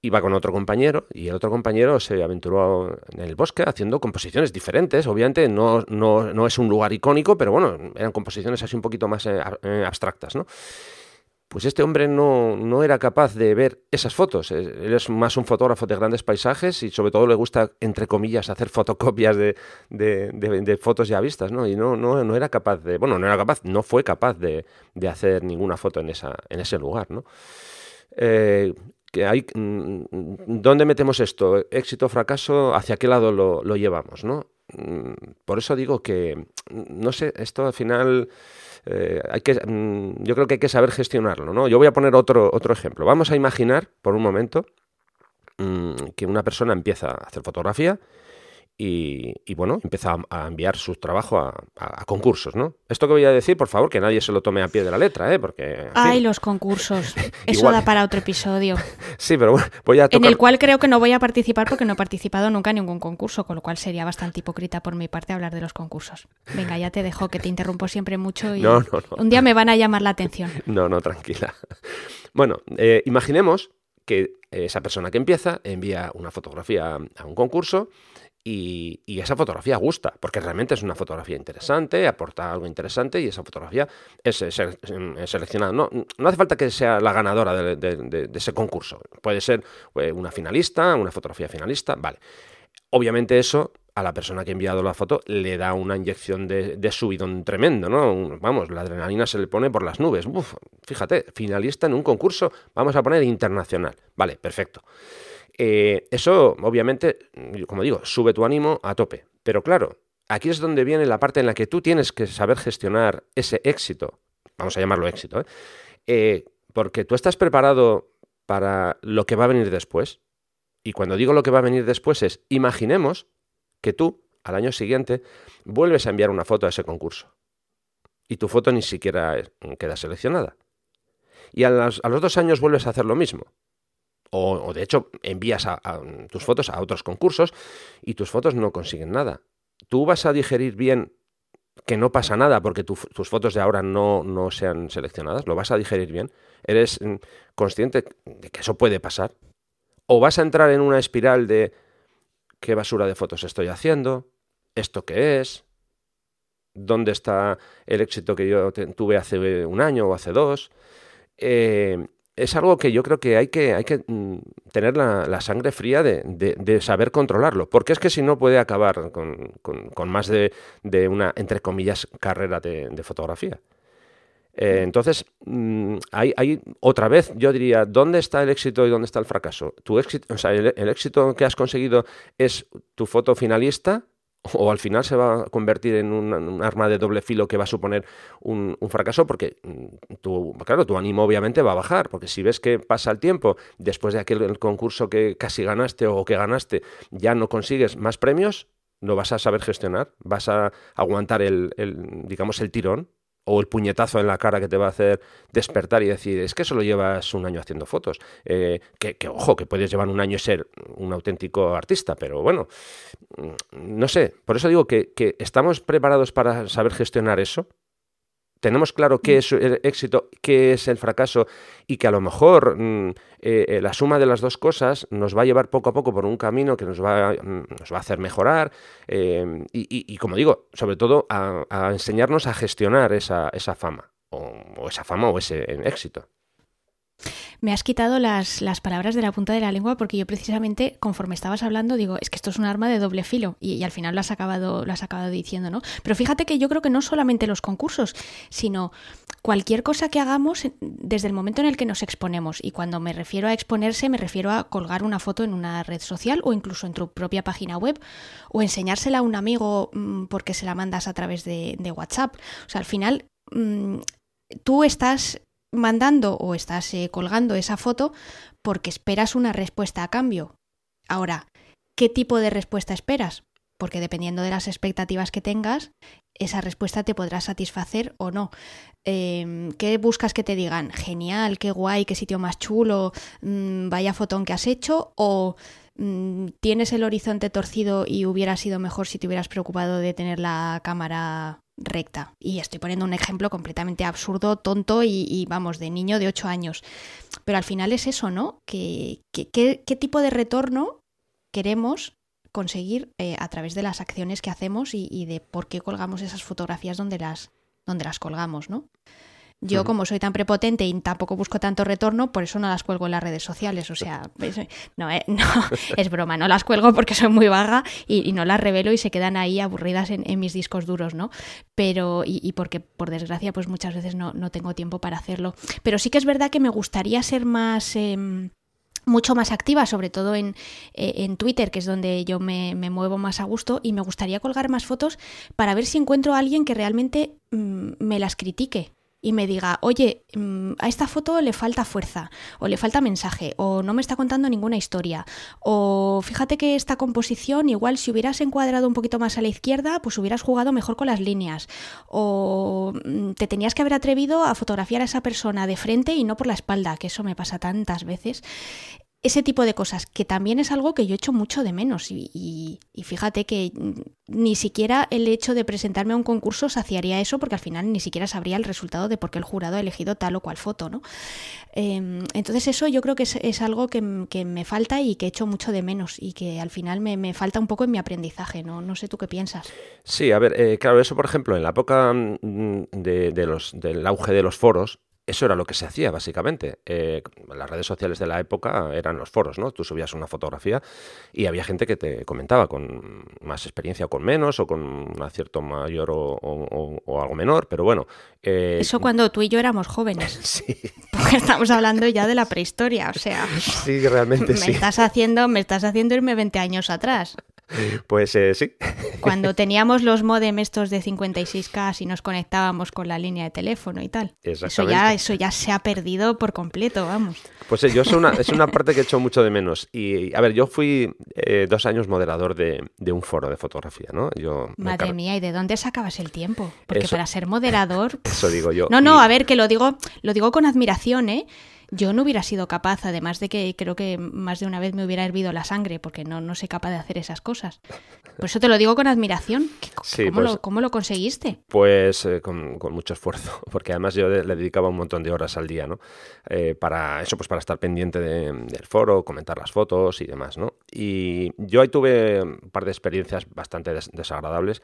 iba con otro compañero y el otro compañero se aventuró en el bosque haciendo composiciones diferentes. Obviamente no, no, no es un lugar icónico, pero bueno, eran composiciones así un poquito más eh, eh, abstractas, ¿no? Pues este hombre no, no, era capaz de ver esas fotos. Él es más un fotógrafo de grandes paisajes y sobre todo le gusta, entre comillas, hacer fotocopias de, de, fotos ya vistas, ¿no? Y no, no, no, era capaz de, bueno, no era capaz, no fue capaz de, hacer ninguna foto en, esa, en ese lugar, ¿no? Eh, que hay, mm, ¿Dónde metemos esto? ¿Éxito fracaso? ¿Hacia qué lado lo, lo llevamos? ¿no? Mm, por eso digo que, no sé, esto al final eh, hay que, mm, yo creo que hay que saber gestionarlo. ¿no? Yo voy a poner otro, otro ejemplo. Vamos a imaginar por un momento que una persona empieza a hacer fotografía y, bueno, empieza a, enviar su trabajo a, concursos, ¿no? Esto que voy a decir, por favor, que nadie se lo tome a pie de la letra, ¿eh? Porque... Ay, los concursos. Eso da para otro episodio. sí, pero bueno, voy a En el cual creo que no voy a participar porque no he participado nunca en ningún concurso, con lo cual sería bastante hipócrita por mi parte hablar de los concursos. Venga, ya te dejo, que te interrumpo siempre mucho y un día me van a llamar la atención. No, no, tranquila. Bueno, eh, imaginemos que esa persona que empieza envía una fotografía a un concurso y, esa fotografía gusta, porque realmente es una fotografía interesante, aporta algo interesante y esa fotografía es, seleccionada. No, no, hace falta que sea la ganadora de, ese concurso. Puede ser eh, una finalista, una fotografía finalista, vale. Obviamente eso a la persona que ha enviado la foto le da una inyección de, subidón tremendo, ¿no? Vamos, la adrenalina se le pone por las nubes. Uf, fíjate, finalista en un concurso, vamos a poner internacional. Vale, perfecto. Eh, eso, obviamente, como digo, sube tu ánimo a tope. Pero claro, aquí es donde viene la parte en la que tú tienes que saber gestionar ese éxito. Vamos a llamarlo éxito, ¿eh? Eh, porque tú estás preparado para lo que va a venir después. Y cuando digo lo que va a venir después es, imaginemos que tú, al año siguiente, vuelves a enviar una foto a ese concurso. Y tu foto ni siquiera queda seleccionada. Y a los dos años vuelves a hacer lo mismo o, de hecho envías a, tus fotos a otros concursos y tus fotos no consiguen nada. Tú vas a digerir bien que no pasa nada porque tus fotos de ahora no, no sean seleccionadas, lo vas a digerir bien. Eres mm, consciente de que eso puede pasar. O vas a entrar en una espiral de qué basura de fotos estoy haciendo, esto qué es, dónde está el éxito que yo tuve hace un año o hace dos. Eh, es algo que yo creo que hay que, hay que mm, tener la, sangre fría de, saber controlarlo, porque es que si no puede acabar con, más de, una, entre comillas, carrera de, fotografía. Eh, entonces, mm, hay, otra vez, yo diría, ¿dónde está el éxito y dónde está el fracaso? Tu éxito, o sea, el éxito que has conseguido es tu foto finalista o al final se va a convertir en un, arma de doble filo que va a suponer un, fracaso porque mm, tu, claro, tu ánimo obviamente va a bajar, porque si ves que pasa el tiempo después de aquel concurso que casi ganaste o que ganaste, ya no consigues más premios, no vas a saber gestionar, vas a aguantar el digamos, el tirón o el puñetazo en la cara que te va a hacer despertar y decir, es que solo llevas un año haciendo fotos. Eh, que, ojo, que puedes llevar un año y ser un auténtico artista, pero bueno, mm, no sé, por eso digo que, que estamos preparados para saber gestionar eso tenemos claro qué mm. es el éxito, qué es el fracaso y que a lo mejor mm, eh, eh, la suma de las dos cosas nos va a llevar poco a poco por un camino que nos va, mm, nos va a hacer mejorar em, y, como digo, sobre todo a, enseñarnos a gestionar esa, esa fama o, o, esa fama o ese éxito. Me has quitado las, palabras de la punta de la lengua porque yo precisamente, conforme estabas hablando, digo, es que esto es un arma de doble filo y, al final lo has, acabado, lo has acabado diciendo, ¿no? Pero fíjate que yo creo que no solamente los concursos, sino cualquier cosa que hagamos desde el momento en el que nos exponemos. Y cuando me refiero a exponerse, me refiero a colgar una foto en una red social o incluso en tu propia página web o enseñársela a un amigo mm, porque se la mandas a través de, WhatsApp. O sea, al final... Mm, tú estás mandando o estás eh, colgando esa foto porque esperas una respuesta a cambio. Ahora, ¿qué tipo de respuesta esperas? Porque dependiendo de las expectativas que tengas, esa respuesta te podrá satisfacer o no. Em, ¿Qué buscas que te digan? Genial, qué guay, qué sitio más chulo, mm, vaya fotón que has hecho, o mm, tienes el horizonte torcido y hubiera sido mejor si te hubieras preocupado de tener la cámara recta. Y estoy poniendo un ejemplo completamente absurdo, tonto y, vamos, de niño de 8 años. Pero al final es eso, ¿no? ¿Qué, qué, tipo de retorno queremos conseguir eh, a través de las acciones que hacemos y, y, de por qué colgamos esas fotografías donde las, donde las colgamos, ¿no? Yo, como soy tan prepotente y tampoco busco tanto retorno, por eso no las cuelgo en las redes sociales. O sea, es, no, eh, no, es broma, no las cuelgo porque soy muy vaga y, no las revelo y se quedan ahí aburridas en, mis discos duros, ¿no? Pero, y, porque, por desgracia, pues muchas veces no, no, tengo tiempo para hacerlo. Pero sí que es verdad que me gustaría ser más. Em, mucho más activa, sobre todo en, eh, en, Twitter, que es donde yo me, me, muevo más a gusto, y me gustaría colgar más fotos para ver si encuentro a alguien que realmente mm, me las critique y me diga, oye, mm, a esta foto le falta fuerza, o le falta mensaje, o no me está contando ninguna historia, o fíjate que esta composición, igual si hubieras encuadrado un poquito más a la izquierda, pues hubieras jugado mejor con las líneas, o mm, te tenías que haber atrevido a fotografiar a esa persona de frente y no por la espalda, que eso me pasa tantas veces ese tipo de cosas, que también es algo que yo echo mucho de menos. Y, fíjate que ni siquiera el hecho de presentarme a un concurso saciaría eso, porque al final ni siquiera sabría el resultado de por qué el jurado ha elegido tal o cual foto, ¿no? Em, entonces eso yo creo que es, algo que, me falta y que echo mucho de menos y que al final me, falta un poco en mi aprendizaje, ¿no? No sé tú qué piensas. Sí, a ver, eh, claro, eso por ejemplo, en la época mm, de los, del auge de los foros, eso era lo que se hacía, básicamente. Eh, las redes sociales de la época eran los foros, ¿no? Tú subías una fotografía y había gente que te comentaba con más experiencia o con menos, o con un acierto mayor o, algo menor, pero bueno. Eh, eso cuando tú y yo éramos jóvenes. sí. Porque estamos hablando ya de la prehistoria, o sea. Sí, realmente me sí. Estás haciendo, me estás haciendo irme 20 años atrás. Pues eh, sí. Cuando teníamos los modem estos de 56K y nos conectábamos con la línea de teléfono y tal. Eso ya, eso ya se ha perdido por completo, vamos. Pues eh, yo es una, es una parte que he hecho mucho de menos. Y a ver, yo fui eh, dos años moderador de, un foro de fotografía, ¿no? Yo Madre mía, ¿y de dónde sacabas el tiempo? Porque para ser moderador... Eso digo yo. No, no, a ver, que lo digo, lo digo con admiración, ¿eh? Yo no hubiera sido capaz, además de que creo que más de una vez me hubiera hervido la sangre, porque no, no soy capaz de hacer esas cosas. Por eso te lo digo con admiración. ¿Cómo, pues lo, ¿Cómo, lo, conseguiste? Pues eh, con, mucho esfuerzo, porque además yo le dedicaba un montón de horas al día, ¿no? Eh, para eso, pues para estar pendiente del foro, comentar las fotos y demás, ¿no? Y yo ahí tuve un par de experiencias bastante desagradables.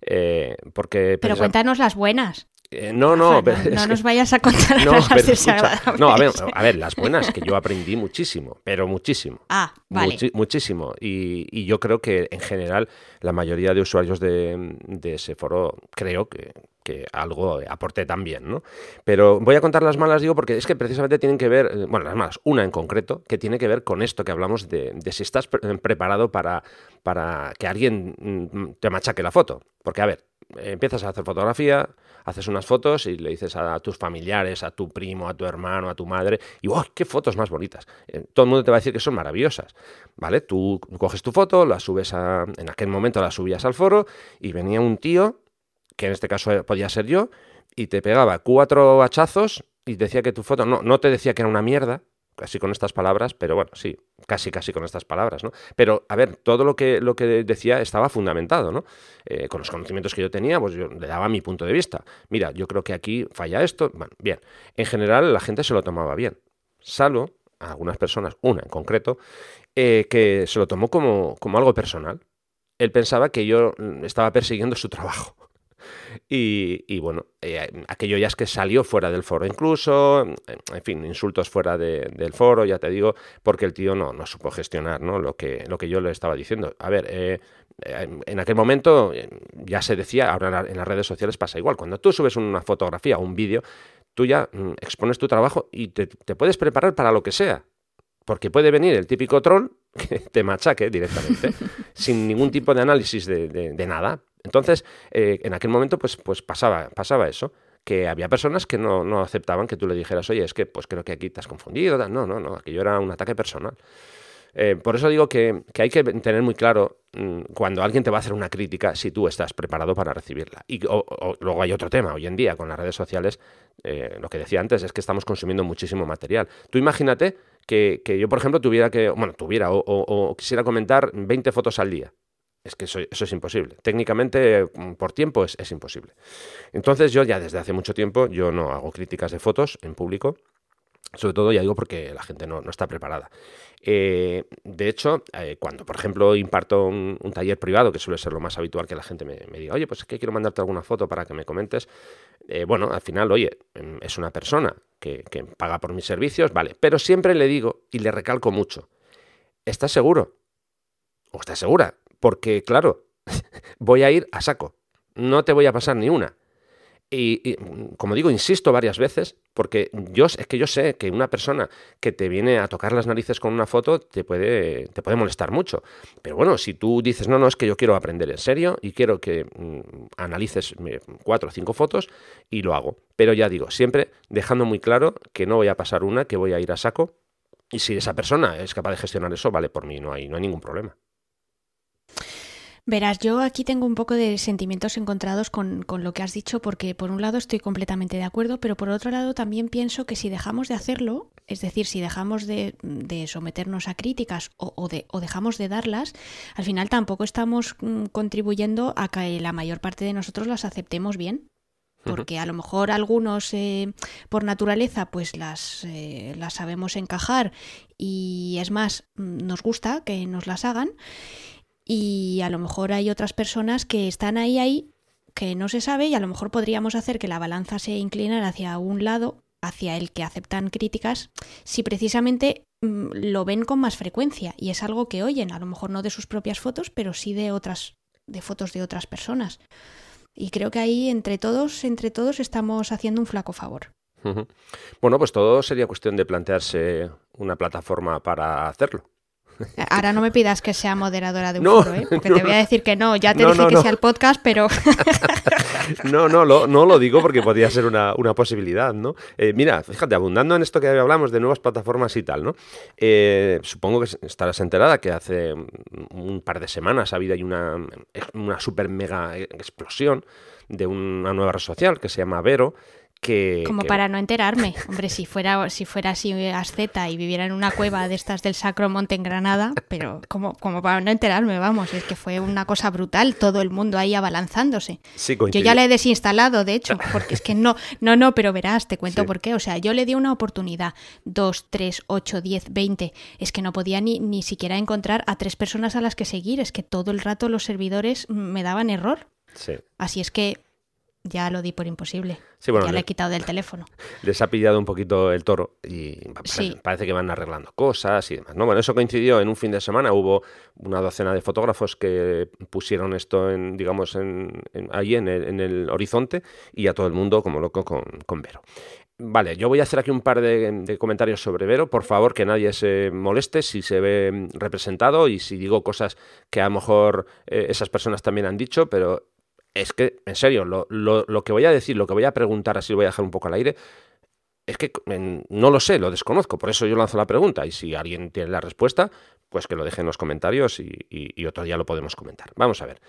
Eh, porque Pero cuéntanos las buenas. Eh, no, no, no, nos vayas a contar las desagradables. no, a ver, a ver, las buenas, que yo aprendí muchísimo, pero muchísimo. Ah, vale. muchísimo. Y, yo creo que en general la mayoría de usuarios de, ese foro creo que, algo aporté también, ¿no? Pero voy a contar las malas, digo, porque es que precisamente tienen que ver, bueno, las malas, una en concreto, que tiene que ver con esto que hablamos de, si estás preparado para, para que alguien mm, te machaque la foto. Porque, a ver, empiezas a hacer fotografía, haces unas fotos y le dices a, tus familiares, a tu primo, a tu hermano, a tu madre, y ¡oh, qué fotos más bonitas! Eh, todo el mundo te va a decir que son maravillosas, ¿vale? Tú coges tu foto, la subes a... En aquel momento la subías al foro y venía un tío, que en este caso podía ser yo, y te pegaba cuatro hachazos y decía que tu foto... No, no te decía que era una mierda, casi con estas palabras, pero bueno, sí, casi casi con estas palabras, ¿no? Pero, a ver, todo lo que, lo que decía estaba fundamentado, ¿no? Eh, con los conocimientos que yo tenía, pues yo le daba mi punto de vista. Mira, yo creo que aquí falla esto, bueno, bien. En general la gente se lo tomaba bien, salvo algunas personas, una en concreto, eh, que se lo tomó como, como algo personal. Él pensaba que yo estaba persiguiendo su trabajo. Y, bueno, eh, aquello ya es que salió fuera del foro incluso, en fin, insultos fuera del foro, ya te digo, porque el tío no, no supo gestionar ¿no? Lo, que, lo que yo le estaba diciendo. A ver, eh, en aquel momento eh, ya se decía, ahora en las redes sociales pasa igual, cuando tú subes una fotografía o un vídeo, tú ya mm, expones tu trabajo y te, puedes preparar para lo que sea. Porque puede venir el típico troll que te machaque directamente, sin ningún tipo de análisis de, de nada. Entonces, eh, en aquel momento, pues, pues pasaba, pasaba eso que había personas que no, no, aceptaban que tú le dijeras, oye, es que pues creo que aquí te has confundido. No, no, no, aquello era un ataque personal. Eh, por eso digo que, hay que tener muy claro mm, cuando alguien te va a hacer una crítica si tú estás preparado para recibirla. Y luego hay otro tema, hoy en día con las redes sociales, eh, lo que decía antes es que estamos consumiendo muchísimo material. Tú imagínate que, yo, por ejemplo, tuviera que, bueno, tuviera o, o quisiera comentar 20 fotos al día Es que eso, es imposible. Técnicamente, mm, por tiempo, es, es, imposible. Entonces yo ya desde hace mucho tiempo, yo no hago críticas de fotos en público. Sobre todo, ya digo, porque la gente no, está preparada. Eh, de hecho, eh, cuando, por ejemplo, imparto un, taller privado, que suele ser lo más habitual que la gente me, diga, oye, pues es que quiero mandarte alguna foto para que me comentes, eh, bueno, al final, oye, em, es una persona que, que paga por mis servicios, vale, pero siempre le digo y le recalco mucho, ¿estás seguro? ¿O estás segura? Porque, claro, voy a ir a saco, no te voy a pasar ni una. Y, como digo, insisto varias veces, porque yo es que yo sé que una persona que te viene a tocar las narices con una foto te puede, te puede molestar mucho. Pero bueno, si tú dices, no, no, es que yo quiero aprender en serio y quiero que mm, analices cuatro o cinco fotos y lo hago. Pero ya digo, siempre dejando muy claro que no voy a pasar una, que voy a ir a saco. Y si esa persona es capaz de gestionar eso, vale, por mí no hay, no hay ningún problema. Verás, yo aquí tengo un poco de sentimientos encontrados con, lo que has dicho, porque por un lado estoy completamente de acuerdo, pero por otro lado también pienso que si dejamos de hacerlo, es decir, si dejamos de, someternos a críticas o, de, o, dejamos de darlas, al final tampoco estamos mm, contribuyendo a que la mayor parte de nosotros las aceptemos bien. Porque a lo mejor algunos eh, por naturaleza pues las, eh, las sabemos encajar y es más, mm, nos gusta que nos las hagan y a lo mejor hay otras personas que están ahí, ahí, que no se sabe y a lo mejor podríamos hacer que la balanza se inclinara hacia un lado, hacia el que aceptan críticas, si precisamente mm, lo ven con más frecuencia y es algo que oyen, a lo mejor no de sus propias fotos, pero sí de otras, de fotos de otras personas. Y creo que ahí entre todos, entre todos estamos haciendo un flaco favor. Bueno, pues todo sería cuestión de plantearse una plataforma para hacerlo. Ahora no me pidas que sea moderadora de un foro, ¿eh? porque te voy a decir que no. Ya te dije que sea el podcast, pero. no, no, lo, no lo digo porque podría ser una, posibilidad, ¿no? Eh, mira, fíjate, abundando en esto que hablamos de nuevas plataformas y tal, ¿no? Eh, supongo que estarás enterada que hace un par de semanas ha habido ahí una, una super mega explosión de una nueva red social que se llama Vero como para no enterarme. Hombre, si fuera, si fuera así asceta y viviera en una cueva de estas del Sacro Monte en Granada, pero como, como para no enterarme, vamos, es que fue una cosa brutal, todo el mundo ahí abalanzándose. yo ya le he desinstalado, de hecho, porque es que no, no, no, pero verás, te cuento por qué. O sea, yo le di una oportunidad, dos, tres, ocho, diez, veinte. Es que no podía ni, ni siquiera encontrar a tres personas a las que seguir, es que todo el rato los servidores me daban error. Así es que ya lo di por imposible. ya le, he quitado del teléfono. Les ha pillado un poquito el toro y parece, que van arreglando cosas y demás. ¿no? Bueno, eso coincidió en un fin de semana. Hubo una docena de fotógrafos que pusieron esto en, digamos, en, ahí en el, horizonte y a todo el mundo como loco con, con Vero. Vale, yo voy a hacer aquí un par de, comentarios sobre Vero. Por favor, que nadie se moleste si se ve representado y si digo cosas que a lo mejor eh, esas personas también han dicho, pero es que, en serio, lo, lo, que voy a decir, lo que voy a preguntar, así lo voy a dejar un poco al aire, es que no lo sé, lo desconozco, por eso yo lanzo la pregunta y si alguien tiene la respuesta, pues que lo deje en los comentarios y, otro día lo podemos comentar. Vamos a ver.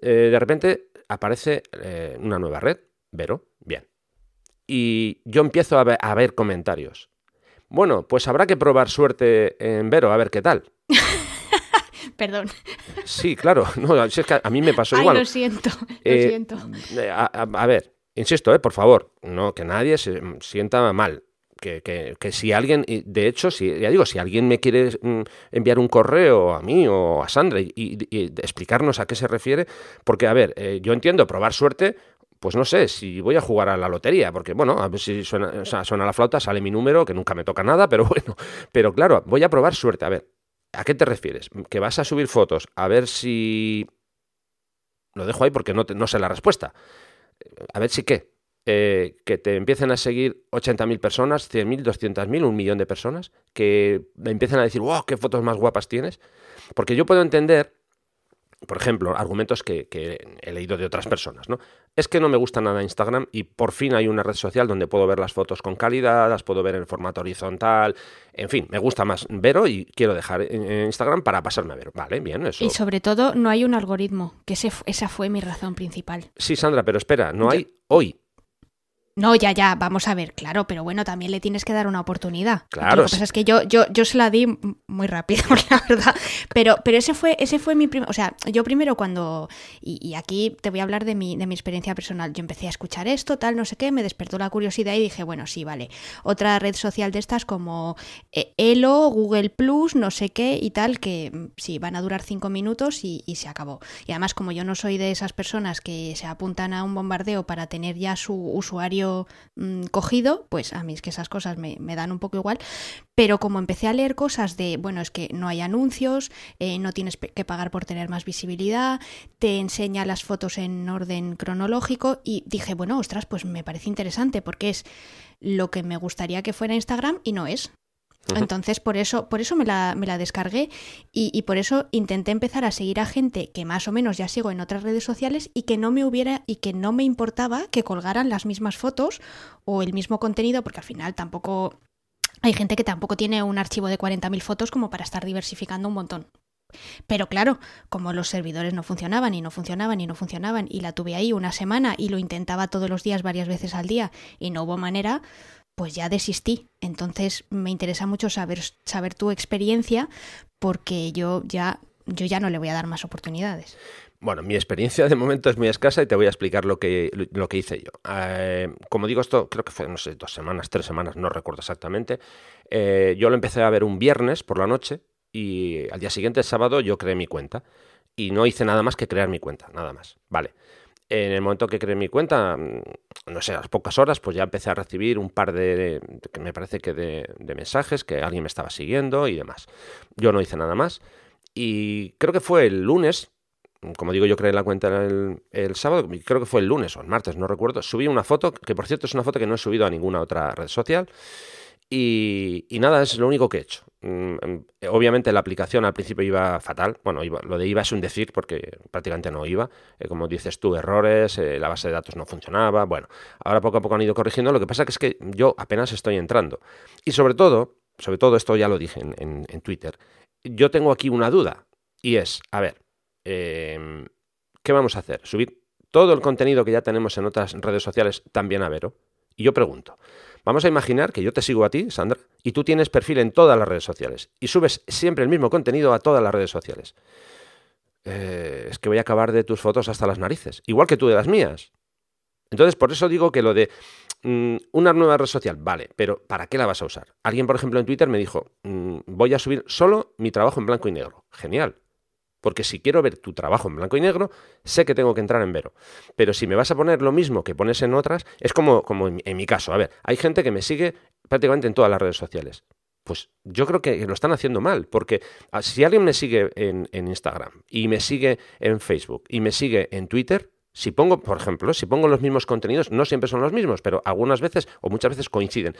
Eh, de repente aparece eh, una nueva red, Vero, bien. Y yo empiezo a ver, a ver comentarios. Bueno, pues habrá que probar suerte en Vero, a ver qué tal. Perdón. Sí, claro. No, es que a mí me pasó Ay, igual. Lo siento, lo eh, siento. Eh, a, ver, insisto, eh, por favor, no que nadie se sienta mal. Que, que, que, si alguien, de hecho, si, ya digo, si alguien me quiere mm, enviar un correo a mí o a Sandra y, explicarnos a qué se refiere, porque, a ver, yo entiendo probar suerte, pues no sé, si voy a jugar a la lotería, porque bueno, a ver si suena, suena la flauta, sale mi número, que nunca me toca nada, pero bueno, pero claro, voy a probar suerte. A ver, ¿A qué te refieres? ¿Que vas a subir fotos a ver si... Lo dejo ahí porque no, sé la respuesta. A ver si qué. Eh, que te empiecen a seguir 80.000 personas, 100.000, 200.000, un millón de personas, que me empiecen a decir, wow, qué fotos más guapas tienes. Porque yo puedo entender por ejemplo, argumentos que, he leído de otras personas, ¿no? Es que no me gusta nada Instagram y por fin hay una red social donde puedo ver las fotos con calidad, las puedo ver en formato horizontal, en fin, me gusta más Vero y quiero dejar en Instagram para pasarme a Vero. Vale, bien, eso. Y sobre todo, no hay un algoritmo, que esa fue mi razón principal. Sí, Sandra, pero espera, no hay hoy. No, ya, ya, vamos a ver, claro, pero bueno, también le tienes que dar una oportunidad. Claro. Lo que pasa es que yo, yo, yo se la di muy rápido, la verdad. Pero, pero ese fue, ese fue mi primer. O sea, yo primero cuando. Y, aquí te voy a hablar de mi, de mi experiencia personal. Yo empecé a escuchar esto, tal, no sé qué, me despertó la curiosidad y dije, bueno, sí, vale. Otra red social de estas como eh, Elo, Google Plus, no sé qué y tal, que mm, sí, van a durar cinco minutos y, y se acabó. Y además, como yo no soy de esas personas que se apuntan a un bombardeo para tener ya su usuario Mm, cogido, pues a mí es que esas cosas me, dan un poco igual. Pero como empecé a leer cosas de, bueno, es que no hay anuncios, eh, no tienes que pagar por tener más visibilidad, te enseña las fotos en orden cronológico y dije, bueno, ostras, pues me parece interesante porque es lo que me gustaría que fuera Instagram y no es. Entonces, por eso, por eso me la, me la descargué y, y, por eso intenté empezar a seguir a gente que más o menos ya sigo en otras redes sociales y que no me hubiera y que no me importaba que colgaran las mismas fotos o el mismo contenido, porque al final tampoco hay gente que tampoco tiene un archivo de 40.000 fotos como para estar diversificando un montón. Pero claro, como los servidores no funcionaban y no funcionaban y no funcionaban y la tuve ahí una semana y lo intentaba todos los días varias veces al día y no hubo manera, pues ya desistí. Entonces me interesa mucho saber, saber tu experiencia porque yo ya, yo ya no le voy a dar más oportunidades. Bueno, mi experiencia de momento es muy escasa y te voy a explicar lo que, lo que hice yo. Eh, como digo, esto creo que fue, no sé, dos semanas, tres semanas, no recuerdo exactamente. Eh, yo lo empecé a ver un viernes por la noche y al día siguiente, el sábado, yo creé mi cuenta. Y no hice nada más que crear mi cuenta, nada más. Vale en el momento que creé mi cuenta, mm, no sé, a las pocas horas, pues ya empecé a recibir un par de, que me parece que de, mensajes, que alguien me estaba siguiendo y demás. Yo no hice nada más. Y creo que fue el lunes, como digo, yo creé la cuenta el, el, sábado, creo que fue el lunes o el martes, no recuerdo, subí una foto, que por cierto es una foto que no he subido a ninguna otra red social. Y, nada, es lo único que he hecho. Mm, em, obviamente la aplicación al principio iba fatal. Bueno, iba, lo de IVA es un decir porque prácticamente no iba. Eh, como dices tú, errores, eh, la base de datos no funcionaba. Bueno, ahora poco a poco han ido corrigiendo. Lo que pasa es que yo apenas estoy entrando. Y sobre todo, sobre todo esto ya lo dije en, Twitter, yo tengo aquí una duda. Y es, a ver, em, ¿qué vamos a hacer? ¿Subir todo el contenido que ya tenemos en otras redes sociales también a Vero? Y yo pregunto, Vamos a imaginar que yo te sigo a ti, Sandra, y tú tienes perfil en todas las redes sociales y subes siempre el mismo contenido a todas las redes sociales. Eh, es que voy a acabar de tus fotos hasta las narices, igual que tú de las mías. Entonces, por eso digo que lo de mm, una nueva red social, vale, pero ¿para qué la vas a usar? Alguien, por ejemplo, en Twitter me dijo, mm, voy a subir solo mi trabajo en blanco y negro. Genial. Porque si quiero ver tu trabajo en blanco y negro, sé que tengo que entrar en Vero. Pero si me vas a poner lo mismo que pones en otras, es como, como en, mi caso. A ver, hay gente que me sigue prácticamente en todas las redes sociales. Pues yo creo que lo están haciendo mal, porque ah, si alguien me sigue en, en Instagram y me sigue en Facebook y me sigue en Twitter, si pongo, por ejemplo, si pongo los mismos contenidos, no siempre son los mismos, pero algunas veces o muchas veces coinciden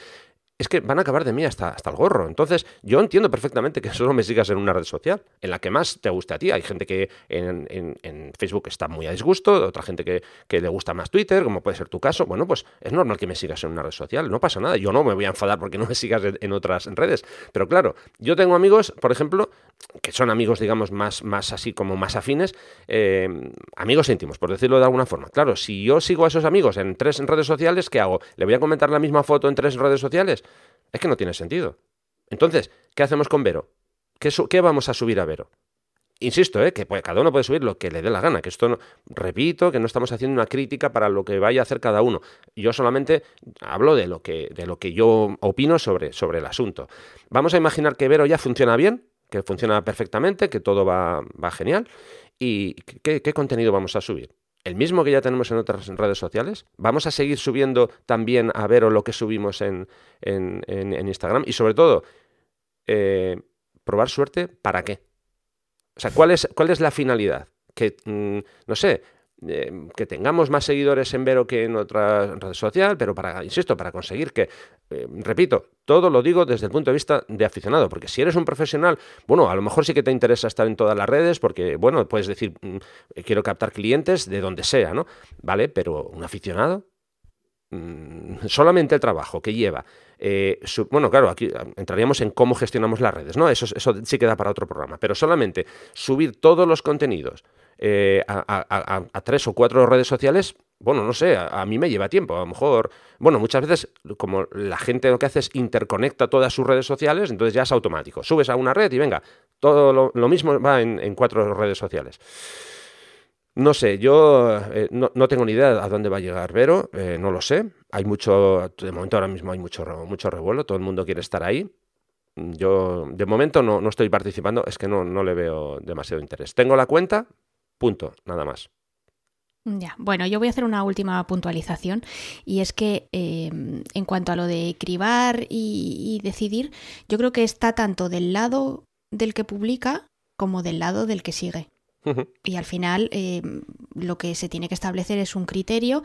es que van a acabar de mí hasta, hasta el gorro. Entonces, yo entiendo perfectamente que solo me sigas en una red social, en la que más te guste a ti. Hay gente que en, Facebook está muy a disgusto, otra gente que, le gusta más Twitter, como puede ser tu caso. Bueno, pues es normal que me sigas en una red social, no pasa nada. Yo no me voy a enfadar porque no me sigas en, otras redes. Pero claro, yo tengo amigos, por ejemplo, que son amigos, digamos, más, más así como más afines, eh, amigos íntimos, por decirlo de alguna forma. Claro, si yo sigo a esos amigos en tres redes sociales, ¿qué hago? ¿Le voy a comentar la misma foto en tres redes sociales? Es que no tiene sentido. Entonces, ¿qué hacemos con Vero? ¿Qué, vamos a subir a Vero? Insisto, ¿eh? que cada uno puede subir lo que le dé la gana, que esto no, repito, que no estamos haciendo una crítica para lo que vaya a hacer cada uno. Yo solamente hablo de lo que, de lo que yo opino sobre, sobre el asunto. Vamos a imaginar que Vero ya funciona bien, que funciona perfectamente, que todo va, va genial. ¿Y qué contenido vamos a subir? el mismo que ya tenemos en otras redes sociales. Vamos a seguir subiendo también a ver lo que subimos en, en, Instagram. Y sobre todo, eh, probar suerte, ¿para qué? O sea, ¿cuál es, cuál es la finalidad? Que, mm, no sé, eh, que tengamos más seguidores en Vero que en otra red social, pero para, insisto, para conseguir que, eh, repito, todo lo digo desde el punto de vista de aficionado, porque si eres un profesional, bueno, a lo mejor sí que te interesa estar en todas las redes, porque, bueno, puedes decir, mm, quiero captar clientes de donde sea, ¿no? ¿Vale? Pero un aficionado, mm, solamente el trabajo que lleva. Eh, bueno, claro, aquí entraríamos en cómo gestionamos las redes, ¿no? Eso, eso sí queda para otro programa, pero solamente subir todos los contenidos eh, a, tres o cuatro redes sociales, bueno, no sé, a, mí me lleva tiempo. A lo mejor, bueno, muchas veces, como la gente lo que hace es interconecta todas sus redes sociales, entonces ya es automático. Subes a una red y venga, todo lo, mismo va en, cuatro redes sociales. No sé, yo eh, no, tengo ni idea a dónde va a llegar Vero, eh, no lo sé. Hay mucho, de momento ahora mismo hay mucho, mucho revuelo, todo el mundo quiere estar ahí. Yo, de momento, no, no estoy participando, es que no, no le veo demasiado interés. Tengo la cuenta, punto, nada más. Ya, bueno, yo voy a hacer una última puntualización y es que em, en cuanto a lo de cribar y, decidir, yo creo que está tanto del lado del que publica como del lado del que sigue. Y al final em, lo que se tiene que establecer es un criterio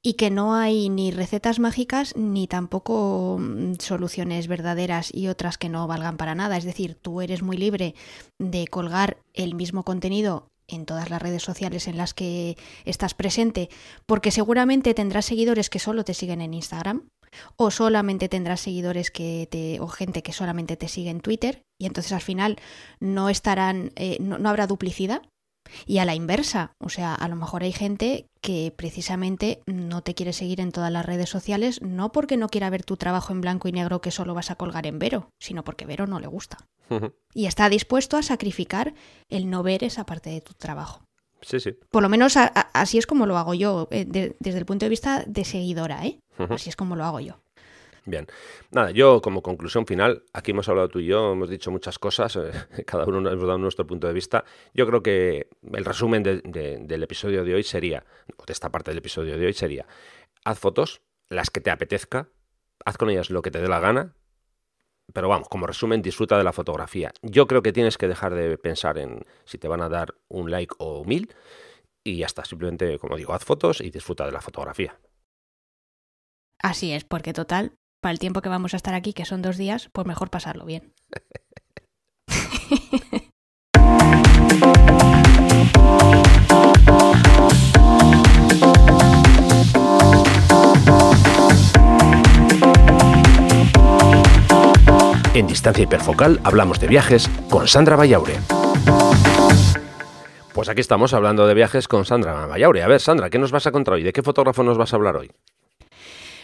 y que no hay ni recetas mágicas ni tampoco mm, soluciones verdaderas y otras que no valgan para nada. Es decir, tú eres muy libre de colgar el mismo contenido en todas las redes sociales en las que estás presente, porque seguramente tendrás seguidores que solo te siguen en Instagram, o solamente tendrás seguidores que te, o gente que solamente te sigue en Twitter, y entonces al final no estarán, eh, no, habrá duplicidad. Y a la inversa, o sea, a lo mejor hay gente que precisamente no te quiere seguir en todas las redes sociales, no porque no quiera ver tu trabajo en blanco y negro que solo vas a colgar en Vero, sino porque Vero no le gusta. Y está dispuesto a sacrificar el no ver esa parte de tu trabajo. Sí, sí. Por lo menos así es como lo hago yo, eh, desde el punto de vista de seguidora, ¿eh? Así es como lo hago yo. Bien, nada, yo como conclusión final, aquí hemos hablado tú y yo, hemos dicho muchas cosas, eh, cada uno hemos dado nuestro punto de vista. Yo creo que el resumen del episodio de hoy sería, o de esta parte del episodio de hoy sería, haz fotos, las que te apetezca, haz con ellas lo que te dé la gana, pero vamos, como resumen, disfruta de la fotografía. Yo creo que tienes que dejar de pensar en si te van a dar un like o mil y ya está. Simplemente, como digo, haz fotos y disfruta de la fotografía. Así es, porque total, para el tiempo que vamos a estar aquí, que son dos días, pues mejor pasarlo bien. En Distancia Hiperfocal hablamos de viajes con Sandra Vallaure. Pues aquí estamos hablando de viajes con Sandra Vallaure. A ver, Sandra, ¿qué nos vas a contar hoy? ¿De qué fotógrafo nos vas a hablar hoy?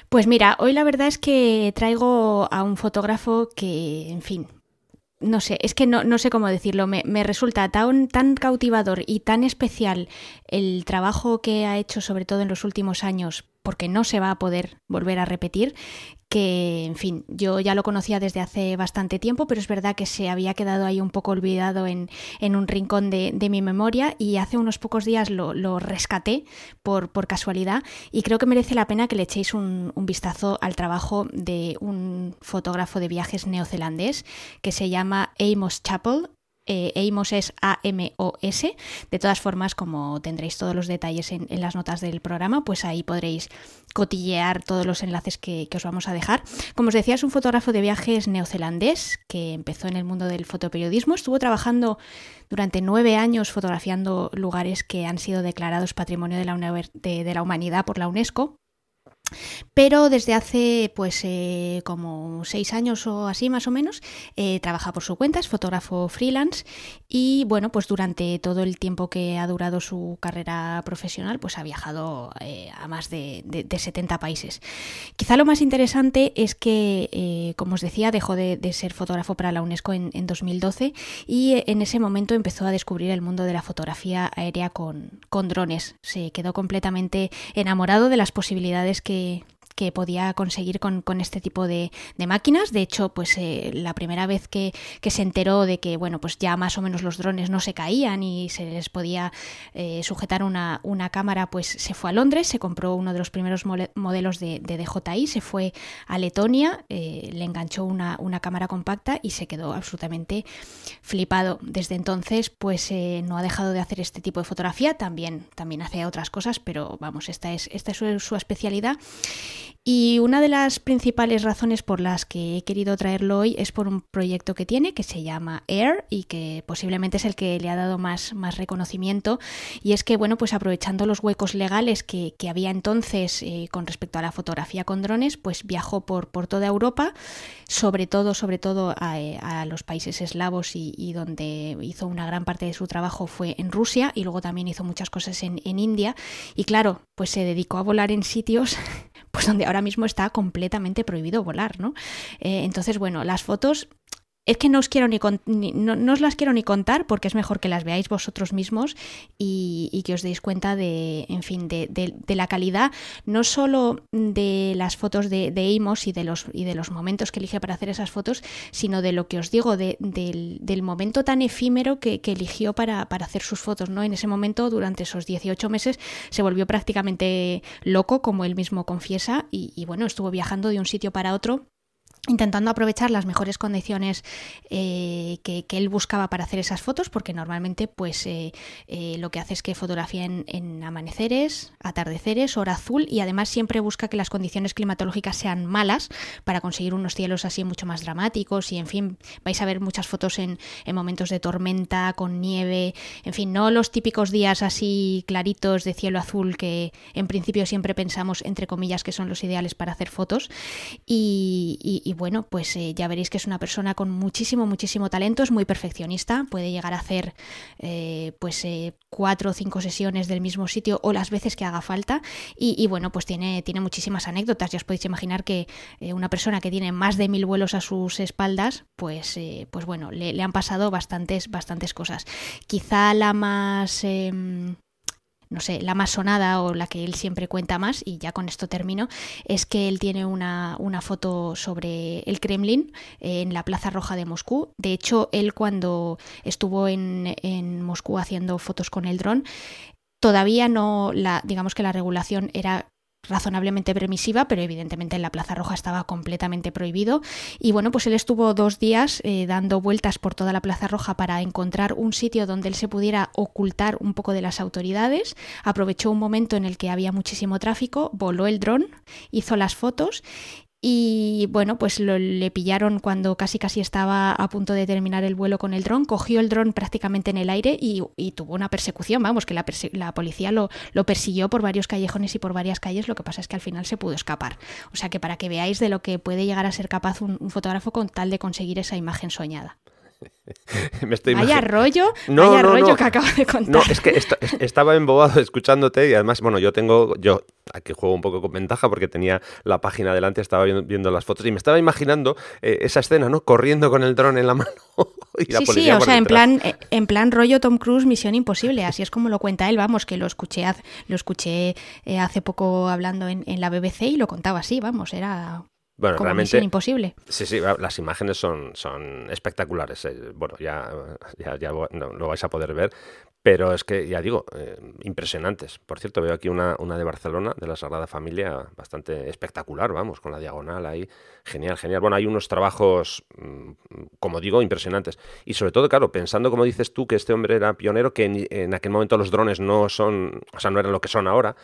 Pues mira, hoy la verdad es que traigo a un fotógrafo que, en fin, no sé, es que no, no sé cómo decirlo, me, me, resulta tan, tan cautivador y tan especial el trabajo que ha hecho, sobre todo en los últimos años, porque no se va a poder volver a repetir, que, en fin, yo ya lo conocía desde hace bastante tiempo, pero es verdad que se había quedado ahí un poco olvidado en, un rincón de, mi memoria y hace unos pocos días lo, rescaté por, por, casualidad y creo que merece la pena que le echéis un, un vistazo al trabajo de un fotógrafo de viajes neozelandés que se llama Amos Chappell eh, Amos es A-M-O-S. De todas formas, como tendréis todos los detalles en, las notas del programa, pues ahí podréis cotillear todos los enlaces que, os vamos a dejar. Como os decía, es un fotógrafo de viajes neozelandés que empezó en el mundo del fotoperiodismo. Estuvo trabajando durante nueve años fotografiando lugares que han sido declarados Patrimonio de la Humanidad por la UNESCO pero desde hace pues eh, como seis años o así más o menos eh, trabaja por su cuenta, es fotógrafo freelance y bueno pues durante todo el tiempo que ha durado su carrera profesional pues ha viajado eh, a más de, 70 países. Quizá lo más interesante es que como os decía dejó de, ser fotógrafo para la UNESCO en, 2012 y en ese momento empezó a descubrir el mundo de la fotografía aérea con, con drones. Se quedó completamente enamorado de las posibilidades que que podía conseguir con, este tipo de, máquinas. De hecho, pues eh, la primera vez que, se enteró de que, bueno, pues ya más o menos los drones no se caían y se les podía eh, sujetar una, cámara, pues se fue a Londres, se compró uno de los primeros modelos de, DJI, se fue a Letonia, eh, le enganchó una, una, cámara compacta y se quedó absolutamente flipado. Desde entonces, pues no ha dejado de hacer este tipo de fotografía, también, también hace otras cosas, pero vamos, esta es, esta es su especialidad. Y una de las principales razones por las que he querido traerlo hoy es por un proyecto que tiene que se llama Air y que posiblemente es el que le ha dado más, más reconocimiento. Y es que, bueno, pues aprovechando los huecos legales que, había entonces eh, con respecto a la fotografía con drones, pues viajó por, por toda Europa, sobre todo, sobre todo a, los países eslavos y, donde hizo una gran parte de su trabajo fue en Rusia y luego también hizo muchas cosas en, en India. Y claro, pues se dedicó a volar en sitios pues donde ahora mismo está completamente prohibido volar, ¿no? Eh, entonces, bueno, las fotos es que no os quiero ni, no, os las quiero ni contar porque es mejor que las veáis vosotros mismos y, que os deis cuenta de, en fin, de, la calidad no solo de las fotos de, de Amos y de los y de momentos que elige para hacer esas fotos, sino de lo que os digo del, momento tan efímero que, eligió para, hacer sus fotos, ¿no? En ese momento, durante esos 18 meses, se volvió prácticamente loco, como él mismo confiesa, y bueno, estuvo viajando de un sitio para otro intentando aprovechar las mejores condiciones eh, que, él buscaba para hacer esas fotos, porque normalmente pues eh, eh, lo que hace es que fotografía en, amaneceres, atardeceres, hora azul y además siempre busca que las condiciones climatológicas sean malas para conseguir unos cielos así mucho más dramáticos y en fin, vais a ver muchas fotos en, en momentos de tormenta, con nieve, en fin, no los típicos días así claritos de cielo azul que en principio siempre pensamos entre comillas que son los ideales para hacer fotos. Y y bueno, pues eh, ya veréis que es una persona con muchísimo, muchísimo talento, es muy perfeccionista, puede llegar a hacer eh, pues eh, cuatro o cinco sesiones del mismo sitio o las veces que haga falta y, bueno, pues tiene, tiene muchísimas anécdotas, ya os podéis imaginar que una persona que tiene más de mil vuelos a sus espaldas, pues, pues bueno, le, le, han pasado bastantes, bastantes cosas. Quizá la más em, no sé, la más sonada o la que él siempre cuenta más, y ya con esto termino, es que él tiene una, una foto sobre el Kremlin eh, en la Plaza Roja de Moscú. De hecho, él cuando estuvo en, en Moscú haciendo fotos con el dron, todavía no, la, digamos que la regulación era razonablemente permisiva, pero evidentemente en la Plaza Roja estaba completamente prohibido. Y bueno, pues él estuvo dos días eh, dando vueltas por toda la Plaza Roja para encontrar un sitio donde él se pudiera ocultar un poco de las autoridades. Aprovechó un momento en el que había muchísimo tráfico, voló el dron, hizo las fotos y bueno, pues lo, le pillaron cuando casi casi estaba a punto de terminar el vuelo con el dron, cogió el dron prácticamente en el aire y, tuvo una persecución, vamos, que la, la policía lo, lo, persiguió por varios callejones y por varias calles, lo que pasa es que al final se pudo escapar. O sea que para que veáis de lo que puede llegar a ser capaz un fotógrafo con tal de conseguir esa imagen soñada. Me estoy vaya rollo, vaya rollo que acabo de contar. No, es que estaba embobado escuchándote y además, bueno, yo tengo, yo aquí juego un poco con ventaja porque tenía la página delante, estaba viendo, las fotos y me estaba imaginando eh, esa escena, ¿no? Corriendo con el dron en la mano. y la sí, sí, o sea, en plan, eh, en plan rollo Tom Cruise, Misión Imposible, así es como lo cuenta él, vamos, que lo escuché, lo escuché eh, hace poco hablando en, en la BBC y lo contaba así, vamos, era bueno, como realmente. imposible. Sí, sí, las imágenes son, son espectaculares. Eh, bueno, ya, ya, ya lo vais a poder ver. Pero es que, ya digo, eh, impresionantes. Por cierto, veo aquí una, una de Barcelona, de la Sagrada Familia, bastante espectacular, vamos, con la diagonal ahí. Genial, genial. Bueno, hay unos trabajos, mm, como digo, impresionantes. Y sobre todo, claro, pensando, como dices tú, que este hombre era pionero, que en, en aquel momento los drones no son, o sea, no eran lo que son ahora.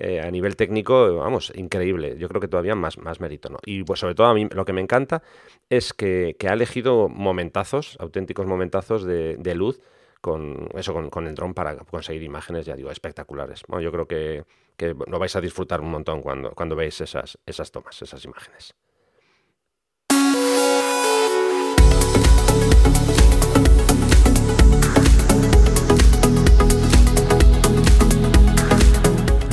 Eh, a nivel técnico, vamos, increíble. Yo creo que todavía más, más mérito, ¿no? Y pues sobre todo a mí lo que me encanta es que, ha elegido momentazos, auténticos momentazos de, luz con eso con, el dron para conseguir imágenes, ya digo, espectaculares. Yo creo que, que, lo vais a disfrutar un montón cuando, cuando veis esas, esas tomas, esas imágenes.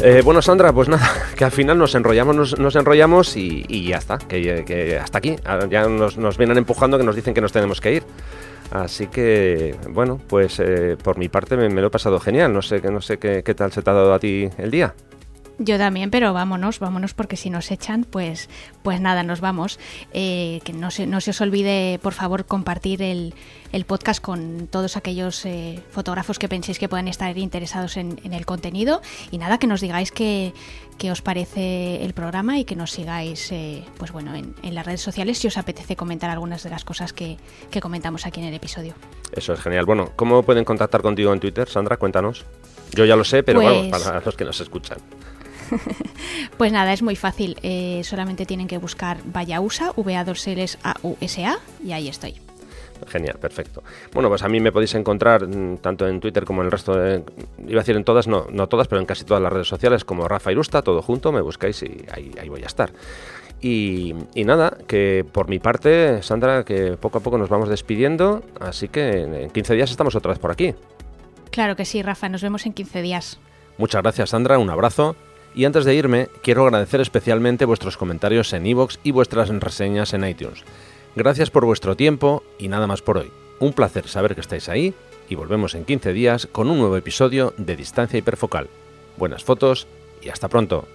Eh, bueno, Sandra, pues nada, que al final nos enrollamos, nos, enrollamos y, ya está, que, hasta aquí. Ah, ya nos, vienen empujando que nos dicen que nos tenemos que ir. Así que, bueno, pues eh, por mi parte me, lo he pasado genial. No sé, no sé qué, qué tal se te ha dado a ti el día. Yo también, pero vámonos, vámonos porque si nos echan, pues, pues nada, nos vamos. Eh, que no se, no se os olvide, por favor, compartir el, el podcast con todos aquellos eh, fotógrafos que penséis que puedan estar interesados en, el contenido. Y nada, que nos digáis qué, os parece el programa y que nos sigáis, eh, pues bueno, en, las redes sociales si os apetece comentar algunas de las cosas que, que comentamos aquí en el episodio. Eso es genial. Bueno, ¿cómo pueden contactar contigo en Twitter, Sandra? Cuéntanos. Yo ya lo sé, pero bueno, pues para los que nos escuchan. pues nada, es muy fácil. Eh, solamente tienen que buscar Vayausa, v a 2 a u s a y ahí estoy. Genial, perfecto. Bueno, pues a mí me podéis encontrar mm, tanto en Twitter como en el resto de... Iba a decir en todas, no, no todas, pero en casi todas las redes sociales como Rafa Irusta, todo junto, me buscáis y ahí, ahí voy a estar. Y, nada, que por mi parte, Sandra, que poco a poco nos vamos despidiendo, así que en 15 días estamos otra vez por aquí. Claro que sí, Rafa, nos vemos en 15 días. Muchas gracias, Sandra, un abrazo. Y antes de irme, quiero agradecer especialmente vuestros comentarios en iVoox y vuestras reseñas en iTunes. Gracias por vuestro tiempo y nada más por hoy. Un placer saber que estáis ahí y volvemos en 15 días con un nuevo episodio de Distancia Hiperfocal. Buenas fotos y hasta pronto.